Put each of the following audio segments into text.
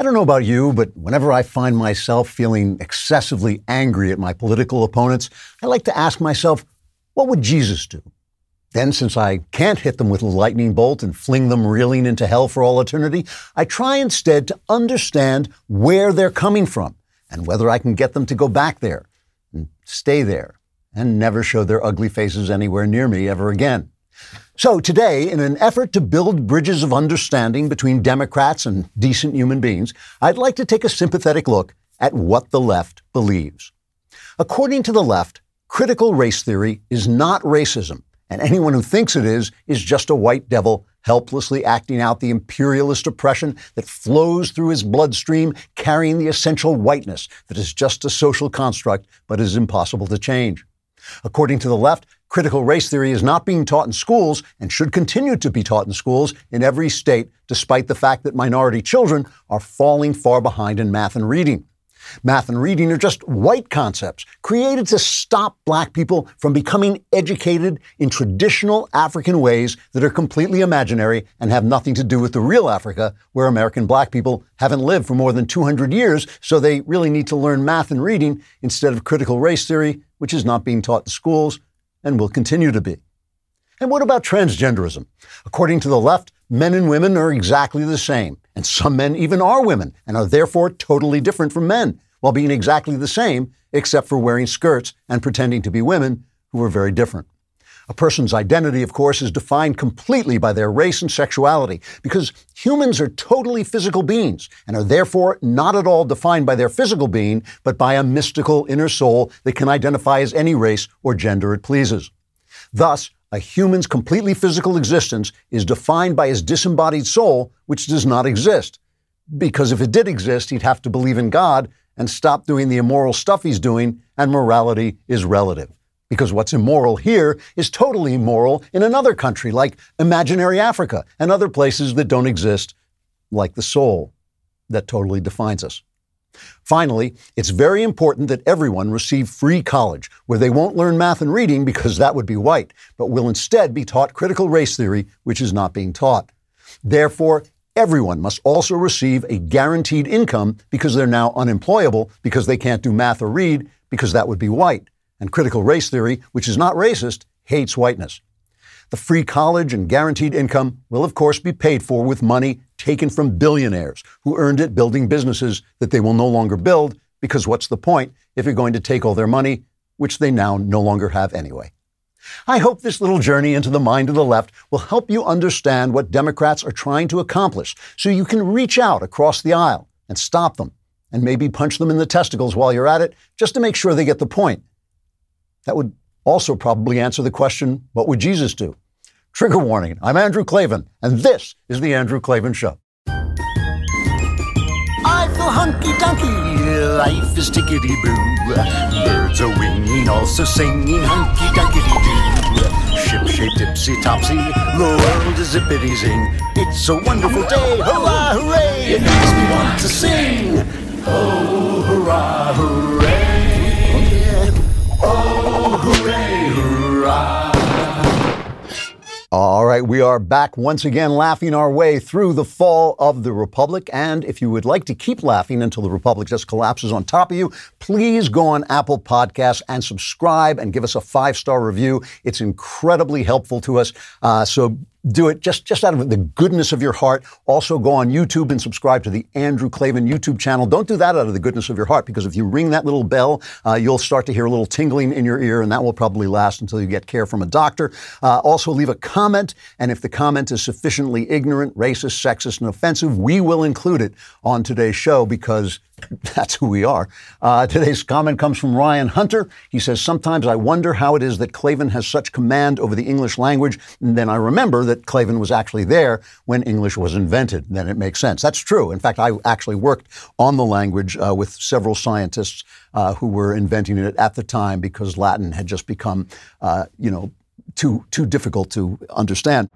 I don't know about you, but whenever I find myself feeling excessively angry at my political opponents, I like to ask myself, what would Jesus do? Then, since I can't hit them with a lightning bolt and fling them reeling into hell for all eternity, I try instead to understand where they're coming from and whether I can get them to go back there and stay there and never show their ugly faces anywhere near me ever again. So today, in an effort to build bridges of understanding between Democrats and decent human beings, I'd like to take a sympathetic look at what the left believes. According to the left, critical race theory is not racism, and anyone who thinks it is is just a white devil helplessly acting out the imperialist oppression that flows through his bloodstream, carrying the essential whiteness that is just a social construct but is impossible to change. According to the left, critical race theory is not being taught in schools and should continue to be taught in schools in every state, despite the fact that minority children are falling far behind in math and reading. Math and reading are just white concepts created to stop black people from becoming educated in traditional African ways that are completely imaginary and have nothing to do with the real Africa, where American black people haven't lived for more than 200 years, so they really need to learn math and reading instead of critical race theory, which is not being taught in schools and will continue to be. And what about transgenderism? According to the left, men and women are exactly the same, and some men even are women and are therefore totally different from men, while being exactly the same, except for wearing skirts and pretending to be women who are very different. A person's identity, of course, is defined completely by their race and sexuality, because humans are totally physical beings and are therefore not at all defined by their physical being, but by a mystical inner soul that can identify as any race or gender it pleases. Thus, a human's completely physical existence is defined by his disembodied soul, which does not exist. Because if it did exist, he'd have to believe in God and stop doing the immoral stuff he's doing, and morality is relative. Because what's immoral here is totally immoral in another country, like imaginary Africa and other places that don't exist, like the soul that totally defines us. Finally, it's very important that everyone receive free college, where they won't learn math and reading because that would be white, but will instead be taught critical race theory, which is not being taught. Therefore, everyone must also receive a guaranteed income because they're now unemployable because they can't do math or read because that would be white and critical race theory, which is not racist, hates whiteness. The free college and guaranteed income will, of course, be paid for with money taken from billionaires who earned it building businesses that they will no longer build because what's the point if you're going to take all their money, which they now no longer have anyway? I hope this little journey into the mind of the left will help you understand what Democrats are trying to accomplish so you can reach out across the aisle and stop them and maybe punch them in the testicles while you're at it just to make sure they get the point. That would also probably answer the question what would Jesus do? Trigger warning I'm Andrew Klavan, and this is The Andrew Klavan Show. I feel hunky dunky, life is tickety boo. Birds are winging, also singing hunky dunky doo. Ship shape tipsy topsy, the world is zippity zing. It's a wonderful day, hurrah, hooray! It makes me want to sing. Oh, hurrah, hooray! All right, we are back once again laughing our way through the fall of the Republic. And if you would like to keep laughing until the Republic just collapses on top of you, please go on Apple Podcasts and subscribe and give us a five star review. It's incredibly helpful to us. Uh, so do it just, just out of the goodness of your heart. Also, go on YouTube and subscribe to the Andrew Klavan YouTube channel. Don't do that out of the goodness of your heart because if you ring that little bell, uh, you'll start to hear a little tingling in your ear, and that will probably last until you get care from a doctor. Uh, also, leave a comment, and if the comment is sufficiently ignorant, racist, sexist, and offensive, we will include it on today's show because that's who we are. Uh, today's comment comes from Ryan Hunter. He says, Sometimes I wonder how it is that Klavan has such command over the English language. And then I remember that Klavan was actually there when English was invented. Then it makes sense. That's true. In fact, I actually worked on the language uh, with several scientists uh, who were inventing it at the time because Latin had just become, uh, you know, too, too difficult to understand.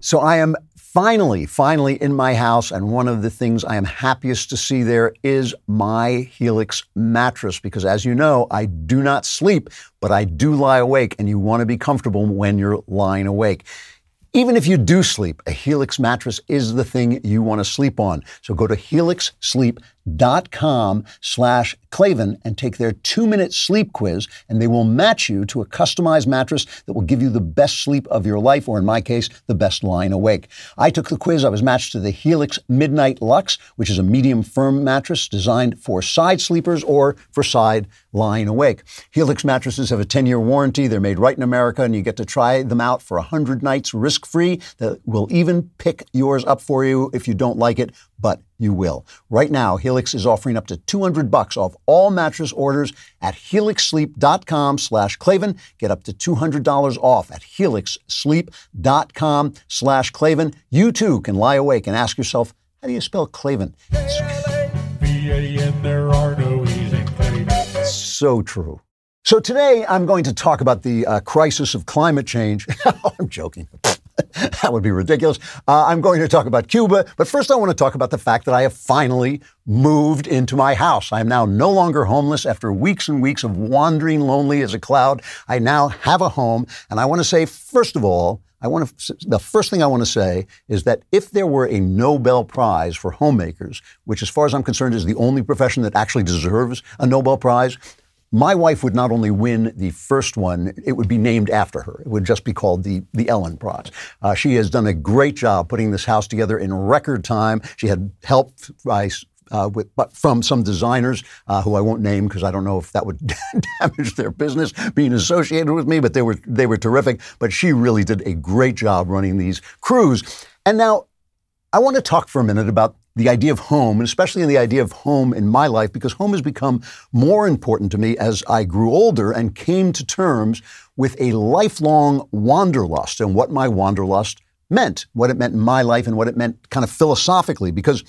So I am finally, finally in my house, and one of the things I am happiest to see there is my Helix mattress because, as you know, I do not sleep, but I do lie awake, and you want to be comfortable when you're lying awake. Even if you do sleep, a Helix mattress is the thing you want to sleep on. So go to helixsleep.com slash Klavan and take their two-minute sleep quiz, and they will match you to a customized mattress that will give you the best sleep of your life, or in my case, the best lying awake. I took the quiz. I was matched to the Helix Midnight Lux, which is a medium firm mattress designed for side sleepers or for side lying awake. Helix mattresses have a 10-year warranty. They're made right in America, and you get to try them out for 100 nights risk-free. That will even pick yours up for you if you don't like it, but you will. Right now, Helix is offering up to 200 bucks off all mattress orders at helixsleep.com slash Klavan. Get up to $200 off at helixsleep.com slash Klavan. You too can lie awake and ask yourself, how do you spell Klavan. So true. So today I'm going to talk about the uh, crisis of climate change. I'm joking. that would be ridiculous. Uh, I'm going to talk about Cuba, but first I want to talk about the fact that I have finally moved into my house. I am now no longer homeless after weeks and weeks of wandering lonely as a cloud. I now have a home, and I want to say, first of all, I want to, the first thing I want to say is that if there were a Nobel Prize for homemakers, which as far as I'm concerned is the only profession that actually deserves a Nobel Prize, my wife would not only win the first one, it would be named after her. It would just be called the, the Ellen Prize. Uh, she has done a great job putting this house together in record time. She had help by, uh, with, but from some designers uh, who I won't name because I don't know if that would damage their business being associated with me, but they were, they were terrific. But she really did a great job running these crews. And now I want to talk for a minute about the idea of home, and especially in the idea of home in my life, because home has become more important to me as I grew older and came to terms with a lifelong wanderlust and what my wanderlust meant, what it meant in my life, and what it meant kind of philosophically. Because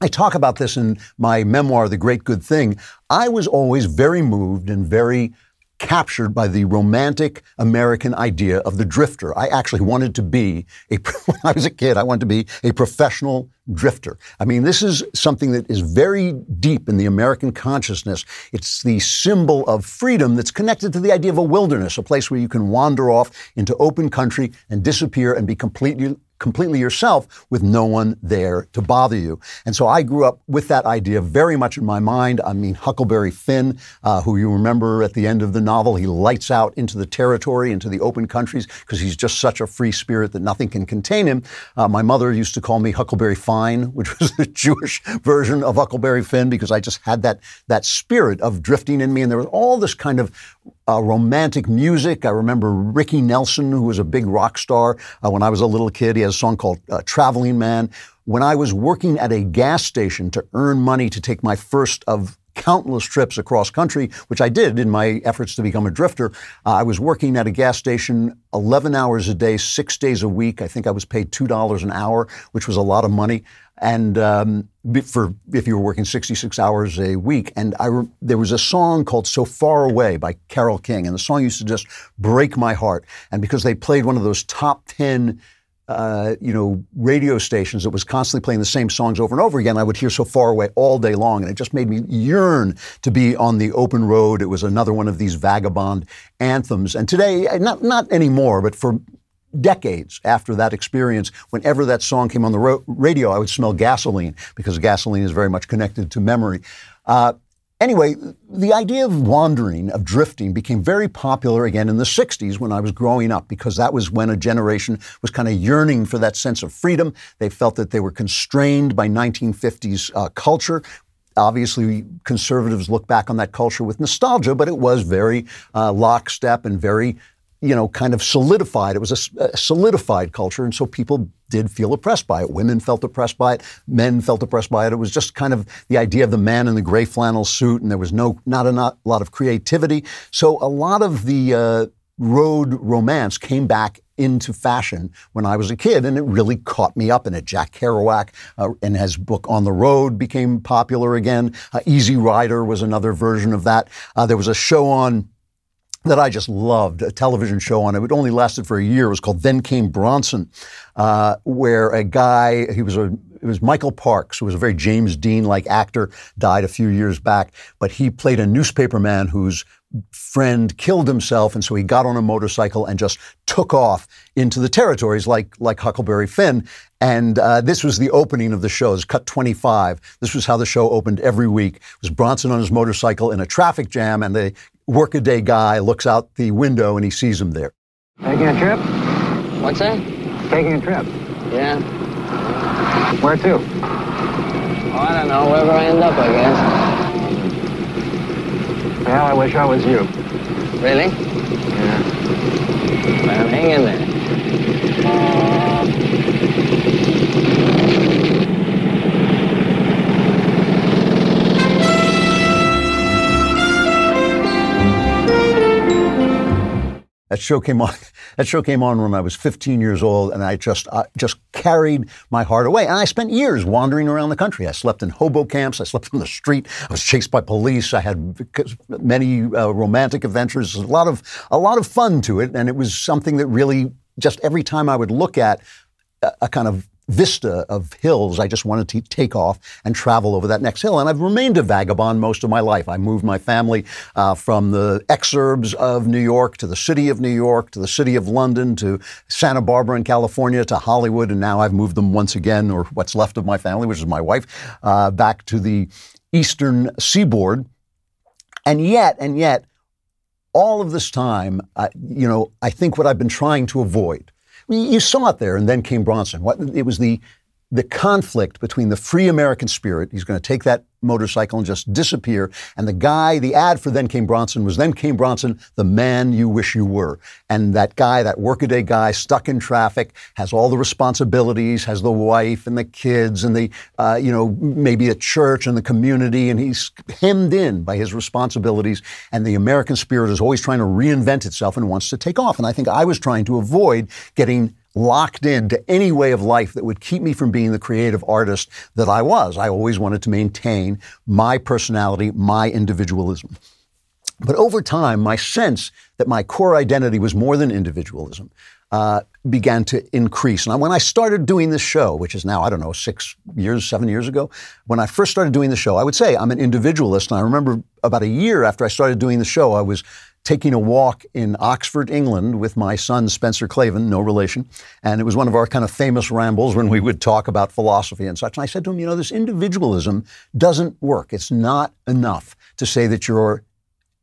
I talk about this in my memoir, The Great Good Thing. I was always very moved and very captured by the romantic American idea of the drifter. I actually wanted to be a, when I was a kid, I wanted to be a professional drifter. I mean, this is something that is very deep in the American consciousness. It's the symbol of freedom that's connected to the idea of a wilderness, a place where you can wander off into open country and disappear and be completely completely yourself with no one there to bother you. And so I grew up with that idea very much in my mind. I mean, Huckleberry Finn, uh, who you remember at the end of the novel, he lights out into the territory, into the open countries, because he's just such a free spirit that nothing can contain him. Uh, my mother used to call me Huckleberry Fine, which was the Jewish version of Huckleberry Finn, because I just had that, that spirit of drifting in me. And there was all this kind of uh, romantic music. I remember Ricky Nelson, who was a big rock star uh, when I was a little kid. He has a song called uh, Traveling Man. When I was working at a gas station to earn money to take my first of countless trips across country, which I did in my efforts to become a drifter. Uh, I was working at a gas station 11 hours a day, six days a week. I think I was paid $2 an hour, which was a lot of money. And um, for if you were working 66 hours a week, and I re- there was a song called "So Far Away" by Carole King, and the song used to just break my heart. And because they played one of those top 10 uh, you know, radio stations that was constantly playing the same songs over and over again. I would hear so far away all day long, and it just made me yearn to be on the open road. It was another one of these vagabond anthems. And today, not not anymore, but for decades after that experience, whenever that song came on the ro- radio, I would smell gasoline because gasoline is very much connected to memory. Uh, Anyway, the idea of wandering, of drifting, became very popular again in the 60s when I was growing up, because that was when a generation was kind of yearning for that sense of freedom. They felt that they were constrained by 1950s uh, culture. Obviously, conservatives look back on that culture with nostalgia, but it was very uh, lockstep and very you know, kind of solidified. It was a, a, solidified culture, and so people did feel oppressed by it. Women felt oppressed by it. Men felt oppressed by it. It was just kind of the idea of the man in the gray flannel suit, and there was no not a not, lot of creativity. So a lot of the uh, road romance came back into fashion when I was a kid, and it really caught me up in it. Jack Kerouac uh, and his book On the Road became popular again. Uh, Easy Rider was another version of that. Uh, there was a show on that I just loved, a television show on it. It only lasted for a year. It was called Then Came Bronson, uh, where a guy, he was a, it was Michael Parks, who was a very James Dean like actor, died a few years back, but he played a newspaperman whose friend killed himself, and so he got on a motorcycle and just took off into the territories like like Huckleberry Finn. And uh, this was the opening of the show. It cut 25. This was how the show opened every week. It was Bronson on his motorcycle in a traffic jam, and the workaday guy looks out the window and he sees him there. Taking a trip? What's that? Taking a trip. Yeah. Where to? Oh, I don't know. Wherever I end up, I guess. Well, I wish I was you. Really? Yeah. Well, hang in there. That show came on. That show came on when I was 15 years old, and I just I just carried my heart away. And I spent years wandering around the country. I slept in hobo camps. I slept on the street. I was chased by police. I had many uh, romantic adventures. A lot of a lot of fun to it, and it was something that really just every time I would look at a, a kind of vista of hills. I just wanted to take off and travel over that next hill. And I've remained a vagabond most of my life. I moved my family uh, from the exurbs of New York to the city of New York to the city of London to Santa Barbara in California to Hollywood. And now I've moved them once again, or what's left of my family, which is my wife, uh, back to the eastern seaboard. And yet, and yet, all of this time, uh, you know, I think what I've been trying to avoid you saw it there, and then came Bronson. What, it was the the conflict between the free American spirit, he's going to take that motorcycle and just disappear, and the guy, the ad for Then Came Bronson was Then Came Bronson, the man you wish you were. And that guy, that workaday guy stuck in traffic, has all the responsibilities, has the wife and the kids and the, uh, you know, maybe a church and the community, and he's hemmed in by his responsibilities. And the American spirit is always trying to reinvent itself and wants to take off. And I think I was trying to avoid getting locked into any way of life that would keep me from being the creative artist that I was. I always wanted to maintain my personality, my individualism. But over time, my sense that my core identity was more than individualism uh, began to increase. And when I started doing this show, which is now, I don't know, six years, seven years ago, when I first started doing the show, I would say I'm an individualist. And I remember about a year after I started doing the show, I was taking a walk in Oxford, England with my son Spencer Klavan, no relation. And it was one of our kind of famous rambles when we would talk about philosophy and such. And I said to him, you know, this individualism doesn't work. It's not enough to say that you're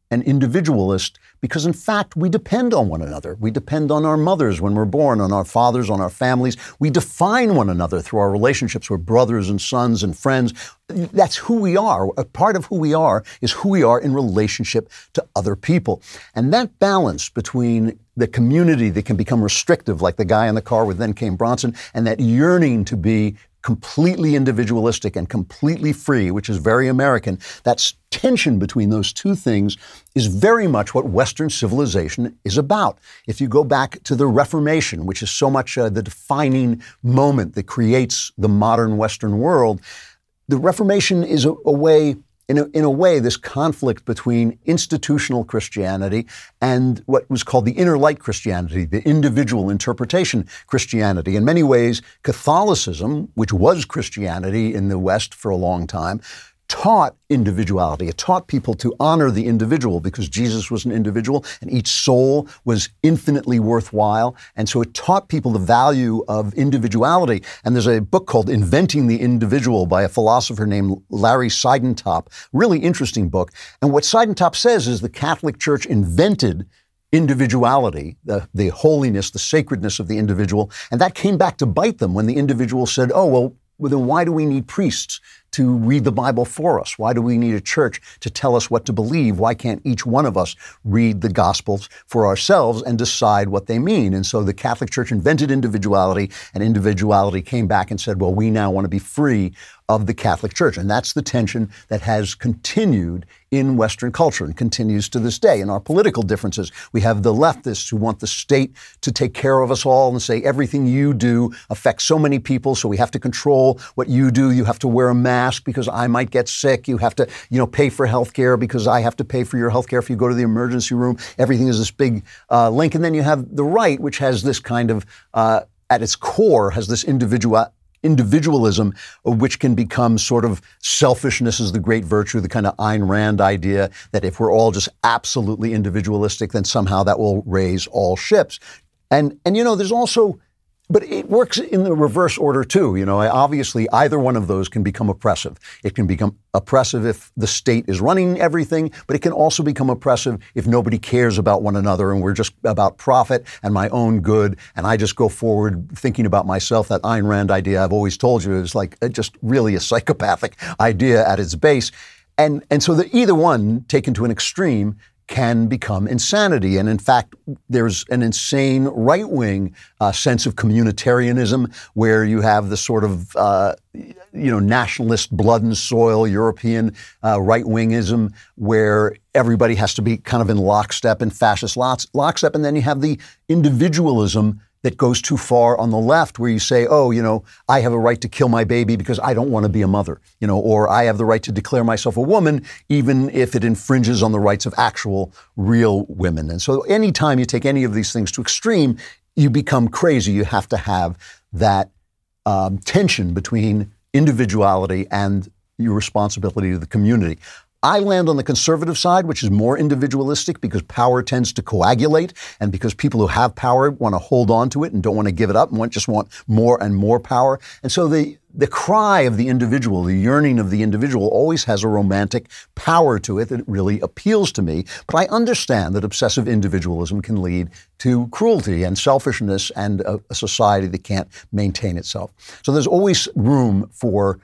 an individualist because in fact we depend on one another. We depend on our mothers when we're born, on our fathers, on our families. We define one another through our relationships with brothers and sons and friends. That's who we are. A part of who we are is who we are in relationship to other people. And that balance between the community that can become restrictive, like the guy in the car with then came Bronson, and that yearning to be completely individualistic and completely free, which is very American, that's tension between those two things is very much what Western civilization is about. If you go back to the Reformation, which is so much uh, the defining moment that creates the modern Western world, the Reformation is a, a way in a, in a way, this conflict between institutional Christianity and what was called the inner light Christianity, the individual interpretation Christianity. In many ways, Catholicism, which was Christianity in the West for a long time, taught individuality. It taught people to honor the individual because Jesus was an individual and each soul was infinitely worthwhile. And so it taught people the value of individuality. And there's a book called Inventing the Individual by a philosopher named Larry Siedentop. Really interesting book. And what Siedentop says is the Catholic Church invented individuality, the, the holiness, the sacredness of the individual. And that came back to bite them when the individual said, oh, well, well, then why do we need priests to read the Bible for us? Why do we need a church to tell us what to believe? Why can't each one of us read the Gospels for ourselves and decide what they mean? And so the Catholic Church invented individuality, and individuality came back and said, well, we now want to be free of the Catholic Church. And that's the tension that has continued in Western culture and continues to this day. In our political differences, we have the leftists who want the state to take care of us all and say everything you do affects so many people, so we have to control what you do. You have to wear a mask because I might get sick. You have to, you know, pay for health care because I have to pay for your health care if you go to the emergency room. Everything is this big uh, link. And then you have the right, which has this kind of, uh, at its core, has this individual individualism, which can become sort of selfishness is the great virtue, the kind of Ayn Rand idea that if we're all just absolutely individualistic, then somehow that will raise all ships. And and you know, there's also but it works in the reverse order too. You know, obviously either one of those can become oppressive. It can become oppressive if the state is running everything, but it can also become oppressive if nobody cares about one another and we're just about profit and my own good. And I just go forward thinking about myself. That Ayn Rand idea I've always told you is like uh, just really a psychopathic idea at its base. And, and so the, either one taken to an extreme can become insanity. And in fact, there's an insane right wing uh, sense of communitarianism where you have the sort of uh, you know nationalist blood and soil European uh, right wingism where everybody has to be kind of in lockstep and fascist locks lockstep, and then you have the individualism that goes too far on the left where you say, oh, you know, I have a right to kill my baby because I don't want to be a mother, you know, or I have the right to declare myself a woman even if it infringes on the rights of actual real women. And so anytime you take any of these things to extreme, you become crazy. You have to have that um, tension between individuality and your responsibility to the community. I land on the conservative side, which is more individualistic because power tends to coagulate and because people who have power want to hold on to it and don't want to give it up and want, just want more and more power. And so the, the cry of the individual, the yearning of the individual always has a romantic power to it that really appeals to me. But I understand that obsessive individualism can lead to cruelty and selfishness and a, a society that can't maintain itself. So there's always room for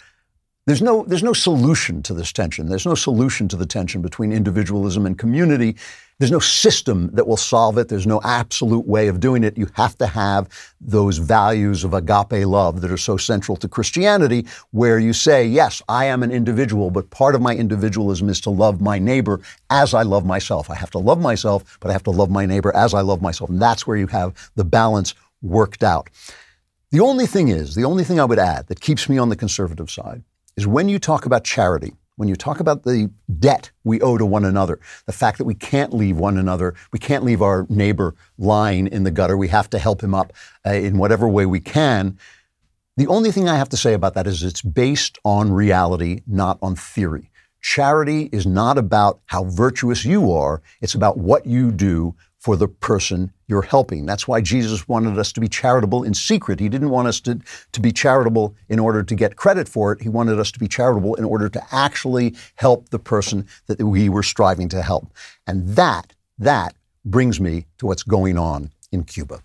there's no, there's no solution to this tension. There's no solution to the tension between individualism and community. There's no system that will solve it. There's no absolute way of doing it. You have to have those values of agape love that are so central to Christianity, where you say, yes, I am an individual, but part of my individualism is to love my neighbor as I love myself. I have to love myself, but I have to love my neighbor as I love myself. And that's where you have the balance worked out. The only thing is, the only thing I would add that keeps me on the conservative side is when you talk about charity, when you talk about the debt we owe to one another, the fact that we can't leave one another, we can't leave our neighbor lying in the gutter, we have to help him up uh, in whatever way we can. The only thing I have to say about that is it's based on reality, not on theory. Charity is not about how virtuous you are, it's about what you do for the person you're helping. That's why Jesus wanted us to be charitable in secret. He didn't want us to, to be charitable in order to get credit for it. He wanted us to be charitable in order to actually help the person that we were striving to help. And that, that brings me to what's going on in Cuba.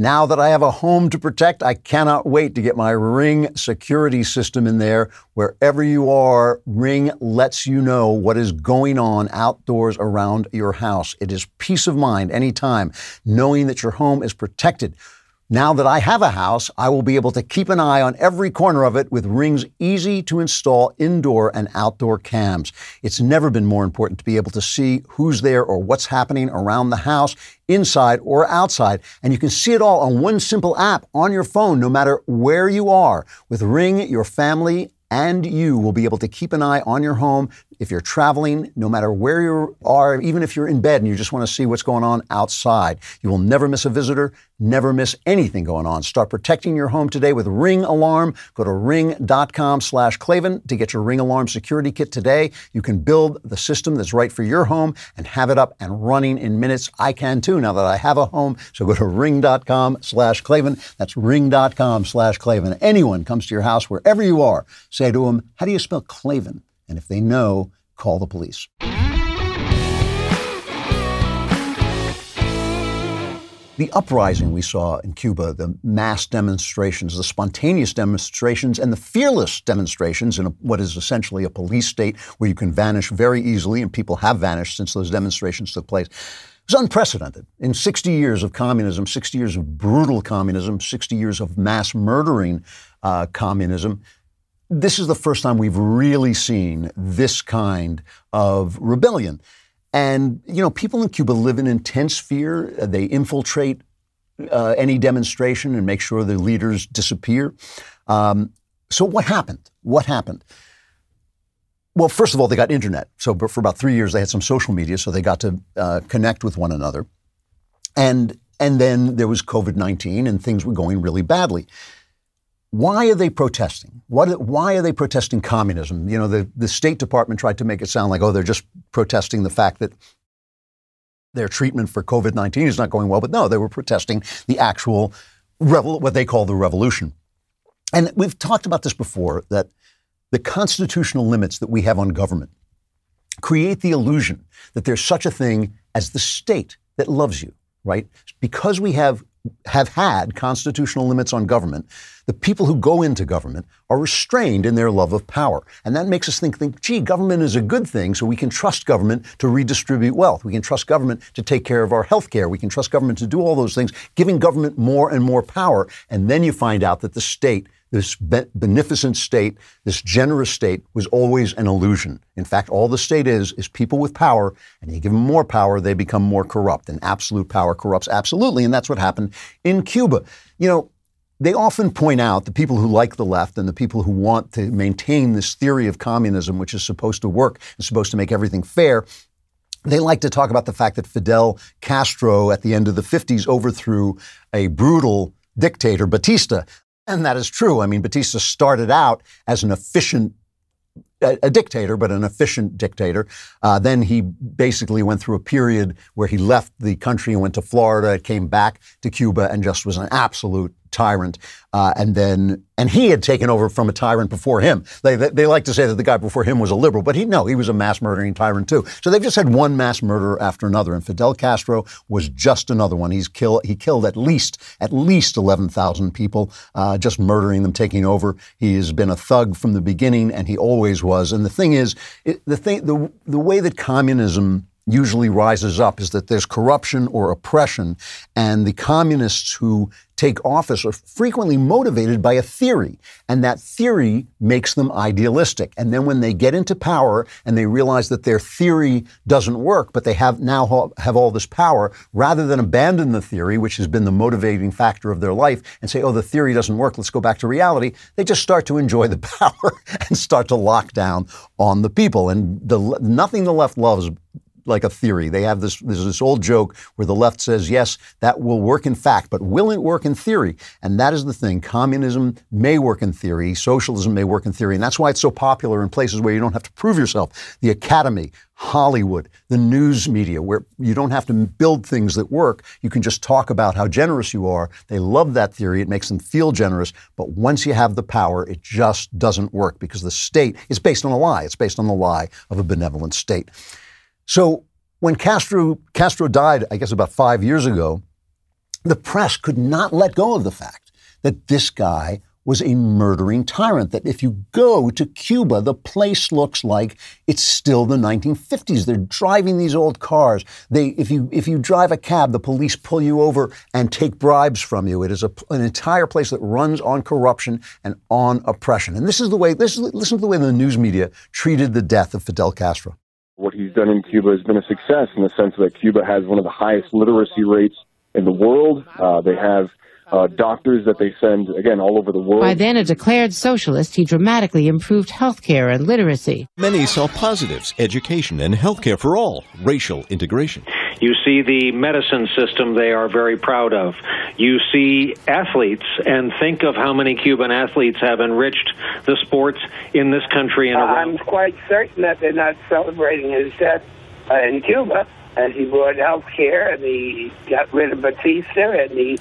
Now that I have a home to protect, I cannot wait to get my Ring security system in there. Wherever you are, Ring lets you know what is going on outdoors around your house. It is peace of mind anytime knowing that your home is protected. Now that I have a house, I will be able to keep an eye on every corner of it with Ring's easy to install indoor and outdoor cams. It's never been more important to be able to see who's there or what's happening around the house, inside or outside. And you can see it all on one simple app on your phone, no matter where you are. With Ring, your family and you will be able to keep an eye on your home if you're traveling, no matter where you are, even if you're in bed and you just want to see what's going on outside. You will never miss a visitor, never miss anything going on. Start protecting your home today with Ring Alarm. Go to ring.com slash Klavan to get your Ring Alarm security kit today. You can build the system that's right for your home and have it up and running in minutes. I can too now that I have a home. So go to ring.com slash Klavan. That's ring.com slash Klavan. Anyone comes to your house, wherever you are, say to them, how do you spell Klavan? And if they know, call the police. The uprising we saw in Cuba, the mass demonstrations, the spontaneous demonstrations, and the fearless demonstrations in a, what is essentially a police state where you can vanish very easily, and people have vanished since those demonstrations took place. Was unprecedented. In 60 years of communism, 60 years of brutal communism, 60 years of mass murdering uh, communism, this is the first time we've really seen this kind of rebellion. And, you know, people in Cuba live in intense fear. They infiltrate uh, any demonstration and make sure the leaders disappear. Um, so, what happened? What happened? Well, first of all, they got internet. So, for about three years, they had some social media, so they got to uh, connect with one another. And and then there was COVID 19 and things were going really badly. Why are they protesting? What, why are they protesting communism? You know, the, the State Department tried to make it sound like, oh, they're just protesting the fact that their treatment for COVID 19 is not going well. But no, they were protesting the actual, revol- what they call the revolution. And we've talked about this before that the constitutional limits that we have on government create the illusion that there's such a thing as the state that loves you, right? Because we have have had constitutional limits on government, the people who go into government are restrained in their love of power. And that makes us think, think, gee, government is a good thing, so we can trust government to redistribute wealth. We can trust government to take care of our health care. We can trust government to do all those things, giving government more and more power. And then you find out that the state this beneficent state, this generous state, was always an illusion. In fact, all the state is, is people with power, and you give them more power, they become more corrupt. And absolute power corrupts absolutely, and that's what happened in Cuba. You know, they often point out the people who like the left and the people who want to maintain this theory of communism, which is supposed to work and supposed to make everything fair, they like to talk about the fact that Fidel Castro at the end of the 50s overthrew a brutal dictator, Batista. And that is true. I mean, Batista started out as an efficient a, dictator, but an efficient dictator. Uh, then he basically went through a period where he left the country and went to Florida, came back to Cuba, and just was an absolute tyrant. Uh, and then, and he had taken over from a tyrant before him. They, they, they, like to say that the guy before him was a liberal, but he, no, he was a mass murdering tyrant too. So they've just had one mass murderer after another. And Fidel Castro was just another one. He's killed, he killed at least, at least 11,000 people, uh, just murdering them, taking over. He has been a thug from the beginning and he always was. And the thing is, it, the thing, the, the way that communism usually rises up is that there's corruption or oppression, and the communists who take office are frequently motivated by a theory, and that theory makes them idealistic. And then when they get into power and they realize that their theory doesn't work, but they have now have all this power, rather than abandon the theory, which has been the motivating factor of their life, and say, "Oh, the theory doesn't work. Let's go back to reality," they just start to enjoy the power and start to lock down on the people. And the, nothing the left loves like a theory. They have this, there's this old joke where the left says, yes, that will work in fact, but will it work in theory? And that is the thing. Communism may work in theory, socialism may work in theory, and that's why it's so popular in places where you don't have to prove yourself. The academy, Hollywood, the news media, where you don't have to build things that work. You can just talk about how generous you are. They love that theory. It makes them feel generous. But once you have the power, it just doesn't work because the state is based on a lie. It's based on the lie of a benevolent state. So when Castro, Castro died, I guess about five years ago, the press could not let go of the fact that this guy was a murdering tyrant. That if you go to Cuba, the place looks like it's still the 1950s. They're driving these old cars. They, if you if you drive a cab, the police pull you over and take bribes from you. It is a, an entire place that runs on corruption and on oppression. And this is the way. This is, listen to the way the news media treated the death of Fidel Castro what he's done in Cuba has been a success in the sense that Cuba has one of the highest literacy rates in the world. Uh, they have uh, doctors that they send, again, all over the world. By then a declared socialist, he dramatically improved health care and literacy. Many saw positives, education and health care for all, racial integration. You see the medicine system they are very proud of. You see athletes, and think of how many Cuban athletes have enriched the sports in this country and around. I'm quite certain that they're not celebrating his death uh, in Cuba, as he brought health care and he got rid of Batista and he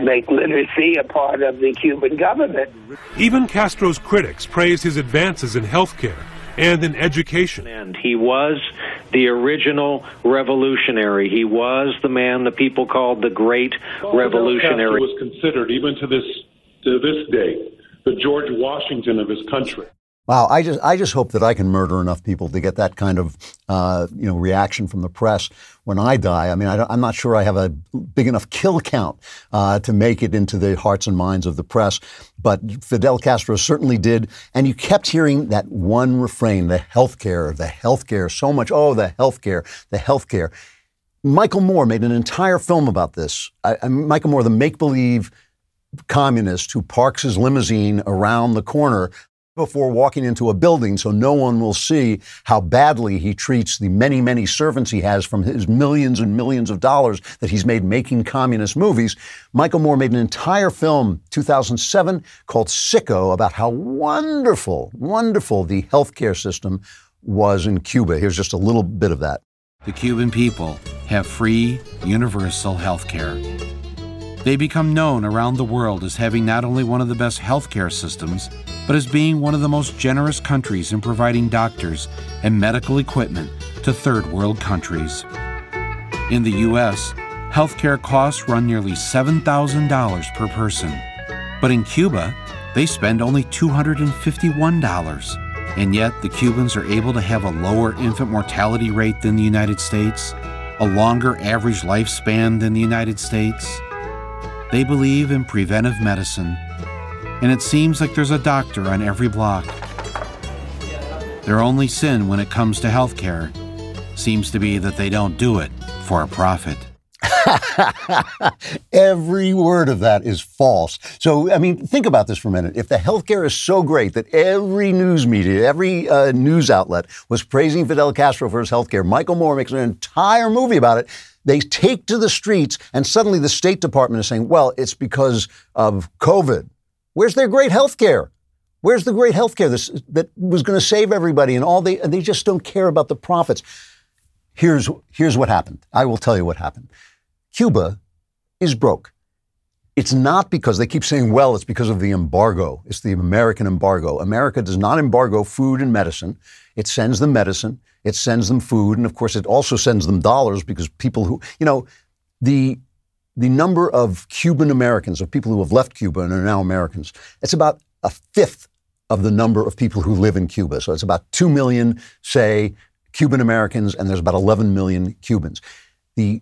make literacy a part of the Cuban government. Even Castro's critics praised his advances in health care and in education. And he was the original revolutionary. He was the man the people called the great well, revolutionary. was considered, even to this to this day, the George Washington of his country. Wow, I just I just hope that I can murder enough people to get that kind of uh, you know reaction from the press when I die. I mean, I am not sure I have a big enough kill count uh, to make it into the hearts and minds of the press, but Fidel Castro certainly did. And you kept hearing that one refrain: the healthcare, the healthcare, so much. Oh, the healthcare, the healthcare. Michael Moore made an entire film about this. I, Michael Moore, the make believe communist who parks his limousine around the corner before walking into a building so no one will see how badly he treats the many, many servants he has from his millions and millions of dollars that he's made making communist movies. Michael Moore made an entire film, 2007, called Sicko, about how wonderful, wonderful the healthcare system was in Cuba. Here's just a little bit of that. The Cuban people have free, universal health care. They become known around the world as having not only one of the best healthcare systems, but as being one of the most generous countries in providing doctors and medical equipment to third world countries. In the U.S., healthcare costs run nearly $7,000 per person. But in Cuba, they spend only $251. And yet, the Cubans are able to have a lower infant mortality rate than the United States, a longer average lifespan than the United States. They believe in preventive medicine, and it seems like there's a doctor on every block. Their only sin when it comes to healthcare seems to be that they don't do it for a profit. Every word of that is false. So, I mean, think about this for a minute. If the healthcare is so great that every news media, every uh, news outlet was praising Fidel Castro for his healthcare, Michael Moore makes an entire movie about it. They take to the streets, and suddenly the State Department is saying, well, it's because of COVID. Where's their great health care? Where's the great health care that was going to save everybody? And all they, they just don't care about the profits. Here's, here's what happened. I will tell you what happened. Cuba is broke. It's not because they keep saying, well, it's because of the embargo. It's the American embargo. America does not embargo food and medicine. It sends them medicine, it sends them food, and of course, it also sends them dollars because people who, you know, the the number of Cuban Americans, of people who have left Cuba and are now Americans, it's about a fifth of the number of people who live in Cuba. So it's about 2 million, say, Cuban Americans, and there's about 11 million Cubans. The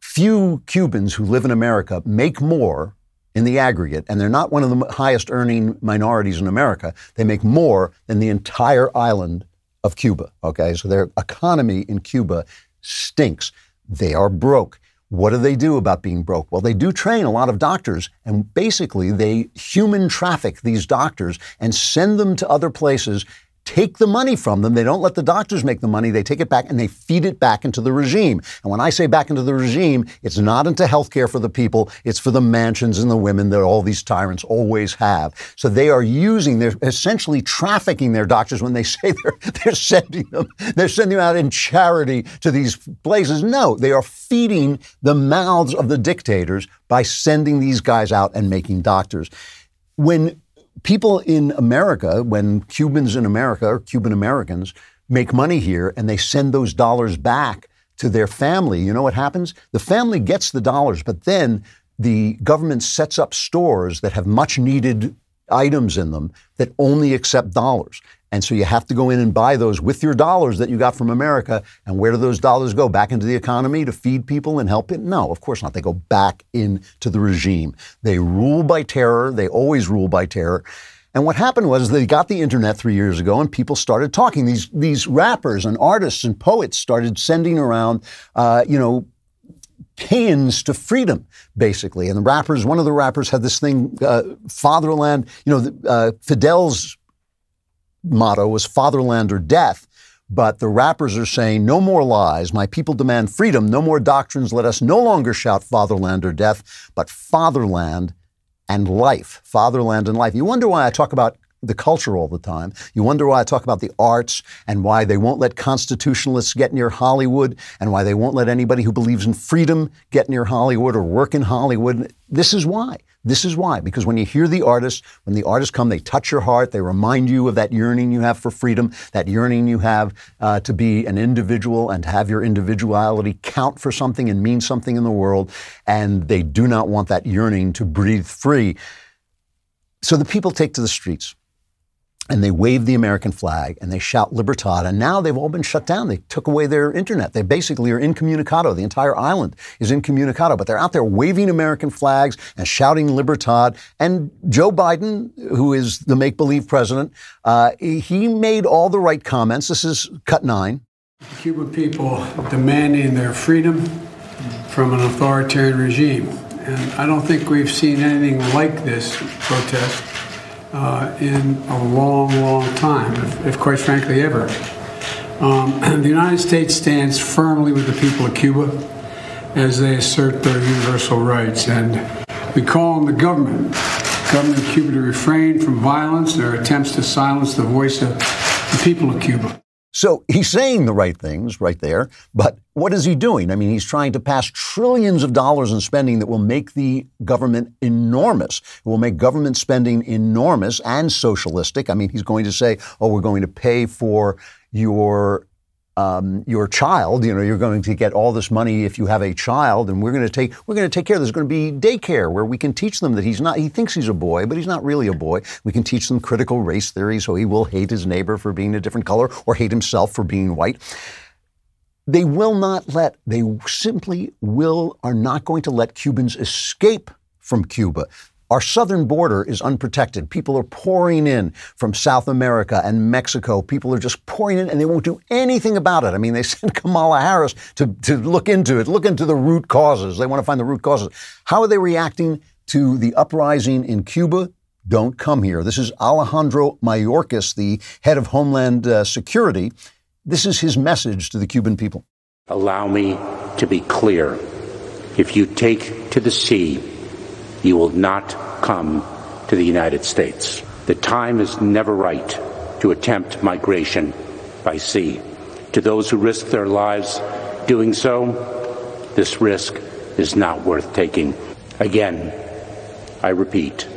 few Cubans who live in America make more in the aggregate, and they're not one of the highest earning minorities in America. They make more than the entire island of Cuba. Okay, so their economy in Cuba stinks. They are broke. What do they do about being broke? Well, they do train a lot of doctors, and basically they human traffic these doctors and send them to other places take the money from them. They don't let the doctors make the money. They take it back and they feed it back into the regime. And when I say back into the regime, it's not into health care for the people. It's for the mansions and the women that all these tyrants always have. So they are using, they're essentially trafficking their doctors when they say they're, they're sending them, they're sending them out in charity to these places. No, they are feeding the mouths of the dictators by sending these guys out and making doctors. When people in America, when Cubans in America or Cuban Americans make money here and they send those dollars back to their family, you know what happens? The family gets the dollars, but then the government sets up stores that have much needed items in them that only accept dollars. And so you have to go in and buy those with your dollars that you got from America. And where do those dollars go? Back into the economy to feed people and help it? No, of course not. They go back into the regime. They rule by terror. They always rule by terror. And what happened was they got the internet three years ago, and people started talking. These these rappers and artists and poets started sending around, uh, you know, paeans to freedom, basically. And the rappers, one of the rappers had this thing, uh, fatherland. You know, uh, Fidel's motto was fatherland or death. But the rappers are saying, no more lies. My people demand freedom. No more doctrines. Let us no longer shout fatherland or death, but fatherland and life. Fatherland and life. You wonder why I talk about the culture all the time. You wonder why I talk about the arts and why they won't let constitutionalists get near Hollywood and why they won't let anybody who believes in freedom get near Hollywood or work in Hollywood. This is why. This is why, because when you hear the artists, when the artists come, they touch your heart. They remind you of that yearning you have for freedom, that yearning you have uh, to be an individual and have your individuality count for something and mean something in the world. And they do not want that yearning to breathe free. So the people take to the streets and they wave the American flag and they shout Libertad. And now they've all been shut down. They took away their internet. They basically are incommunicado. The entire island is incommunicado, but they're out there waving American flags and shouting Libertad. And Joe Biden, who is the make believe president, uh, he made all the right comments. This is cut nine. Cuban people demanding their freedom from an authoritarian regime. And I don't think we've seen anything like this protest uh, in a long, long time, if, if quite frankly ever. Um, the United States stands firmly with the people of Cuba as they assert their universal rights, and we call on the government, government of Cuba, to refrain from violence, and their attempts to silence the voice of the people of Cuba. So he's saying the right things right there, but what is he doing? I mean, he's trying to pass trillions of dollars in spending that will make the government enormous. It will make government spending enormous and socialistic. I mean, he's going to say, oh, we're going to pay for your um, your child, you know, you're going to get all this money if you have a child, and we're going to take we're going to take care. There's going to be daycare where we can teach them that he's not. He thinks he's a boy, but he's not really a boy. We can teach them critical race theory, so he will hate his neighbor for being a different color or hate himself for being white. They will not let. They simply will are not going to let Cubans escape from Cuba. Our southern border is unprotected. People are pouring in from South America and Mexico. People are just pouring in and they won't do anything about it. I mean, they sent Kamala Harris to, to look into it, look into the root causes. They want to find the root causes. How are they reacting to the uprising in Cuba? Don't come here. This is Alejandro Mayorkas, the head of Homeland uh, Security. This is his message to the Cuban people. Allow me to be clear. If you take to the sea, you will not come to the United States. The time is never right to attempt migration by sea. To those who risk their lives doing so, this risk is not worth taking. Again, I repeat,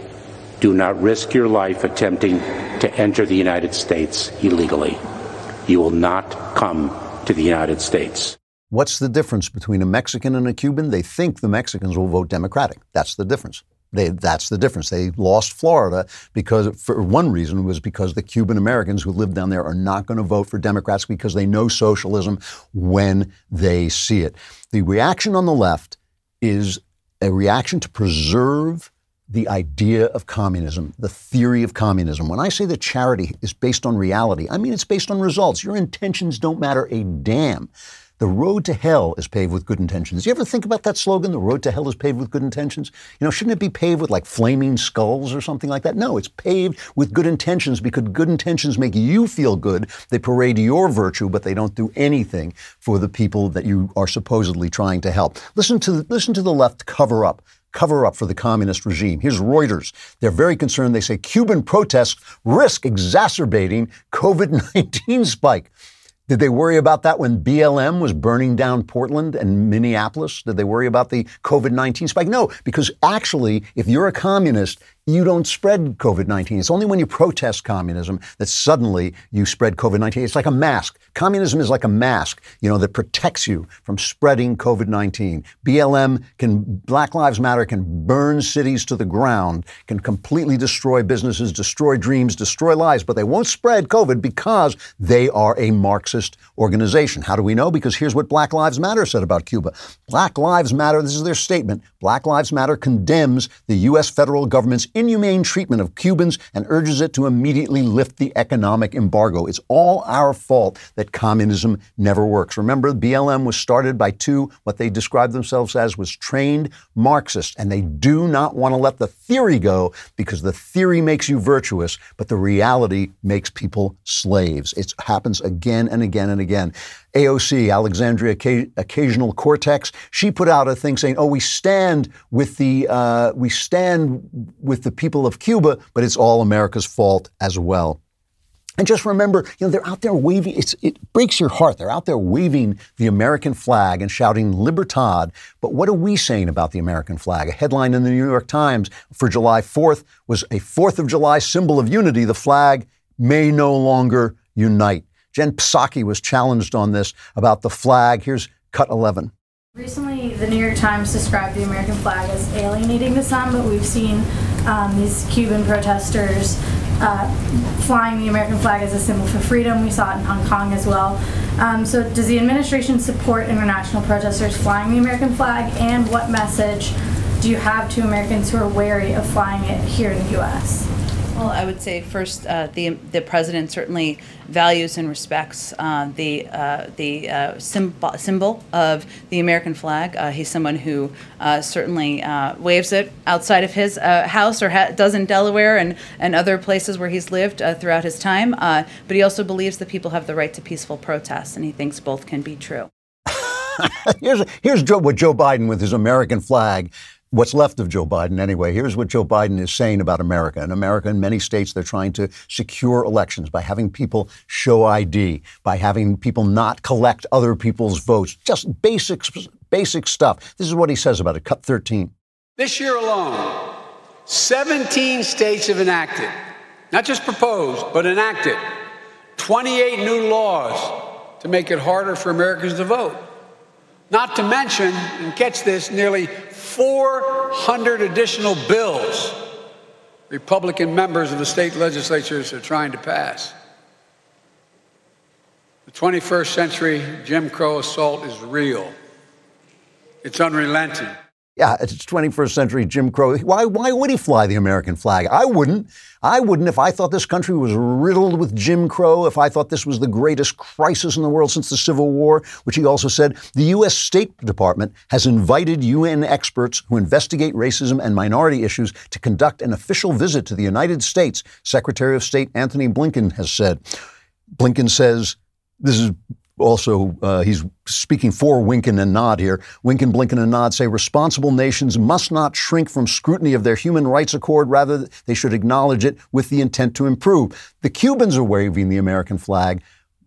do not risk your life attempting to enter the United States illegally. You will not come to the United States. What's the difference between a Mexican and a Cuban? They think the Mexicans will vote Democratic. That's the difference. They, that's the difference. They lost Florida because, for one reason, was because the Cuban Americans who live down there are not going to vote for Democrats because they know socialism when they see it. The reaction on the left is a reaction to preserve the idea of communism, the theory of communism. When I say that charity is based on reality, I mean it's based on results. Your intentions don't matter a damn. The road to hell is paved with good intentions. You ever think about that slogan? The road to hell is paved with good intentions. You know, shouldn't it be paved with like flaming skulls or something like that? No, it's paved with good intentions because good intentions make you feel good. They parade your virtue, but they don't do anything for the people that you are supposedly trying to help. Listen to the, listen to the left cover up cover up for the communist regime. Here's Reuters. They're very concerned. They say Cuban protests risk exacerbating COVID 19 spike. Did they worry about that when BLM was burning down Portland and Minneapolis? Did they worry about the COVID 19 spike? No, because actually, if you're a communist, you don't spread COVID 19. It's only when you protest communism that suddenly you spread COVID 19. It's like a mask. Communism is like a mask, you know, that protects you from spreading COVID 19. BLM can, Black Lives Matter can burn cities to the ground, can completely destroy businesses, destroy dreams, destroy lives, but they won't spread COVID because they are a Marxist organization. How do we know? Because here's what Black Lives Matter said about Cuba. Black Lives Matter, this is their statement Black Lives Matter condemns the U.S. federal government's inhumane treatment of Cubans and urges it to immediately lift the economic embargo. It's all our fault that communism never works. Remember, BLM was started by two, what they described themselves as was trained Marxists, and they do not want to let the theory go because the theory makes you virtuous, but the reality makes people slaves. It happens again and again and again. AOC, Alexandria Occasional Cortex, she put out a thing saying, "Oh, we stand with the uh, we stand with the people of Cuba, but it's all America's fault as well." And just remember, you know, they're out there waving, it breaks your heart. They're out there waving the American flag and shouting Libertad. But what are we saying about the American flag? A headline in the New York Times for July 4th was a 4th of July symbol of unity. The flag may no longer unite. Jen Psaki was challenged on this about the flag. Here's cut 11. Recently, the New York Times described the American flag as alienating to some, but we've seen um, these Cuban protesters uh, flying the American flag as a symbol for freedom. We saw it in Hong Kong as well. Um, so, does the administration support international protesters flying the American flag, and what message do you have to Americans who are wary of flying it here in the U.S.? Well, I would say first, uh, the the president certainly values and respects uh, the uh, the uh, symbol, symbol of the American flag. Uh, he's someone who uh, certainly waves it outside of his house or ha- does in Delaware and, and other places where he's lived throughout his time. but he also believes that people have the right to peaceful protest, and he thinks both can be true. here's here's Joe, what Joe Biden with his American flag what's left of Joe Biden anyway. Here's what Joe Biden is saying about America. In America, in many states, they're trying to secure elections by having people show ID, by having people not collect other people's votes. Just basic, basic stuff. This is what he says about it. Cut 13. This year alone, 17 states have enacted, not just proposed, but enacted 28 new laws to make it harder for Americans to vote. Not to mention, and catch this, nearly 400 additional bills Republican members of the state legislatures are trying to pass. The 21st century Jim Crow assault is real. It's unrelenting. Yeah, it's 21st century Jim Crow. Why, why would he fly the American flag? I wouldn't. I wouldn't if I thought this country was riddled with Jim Crow, if I thought this was the greatest crisis in the world since the Civil War, which he also said the U.S. State Department has invited UN experts who investigate racism and minority issues to conduct an official visit to the United States, Secretary of State Antony Blinken has said. Blinken says, this is also, uh, he's speaking for Winken and Nod here. Winken, Blinken, and Nod say responsible nations must not shrink from scrutiny of their human rights accord. Rather, they should acknowledge it with the intent to improve. The Cubans are waving the American flag,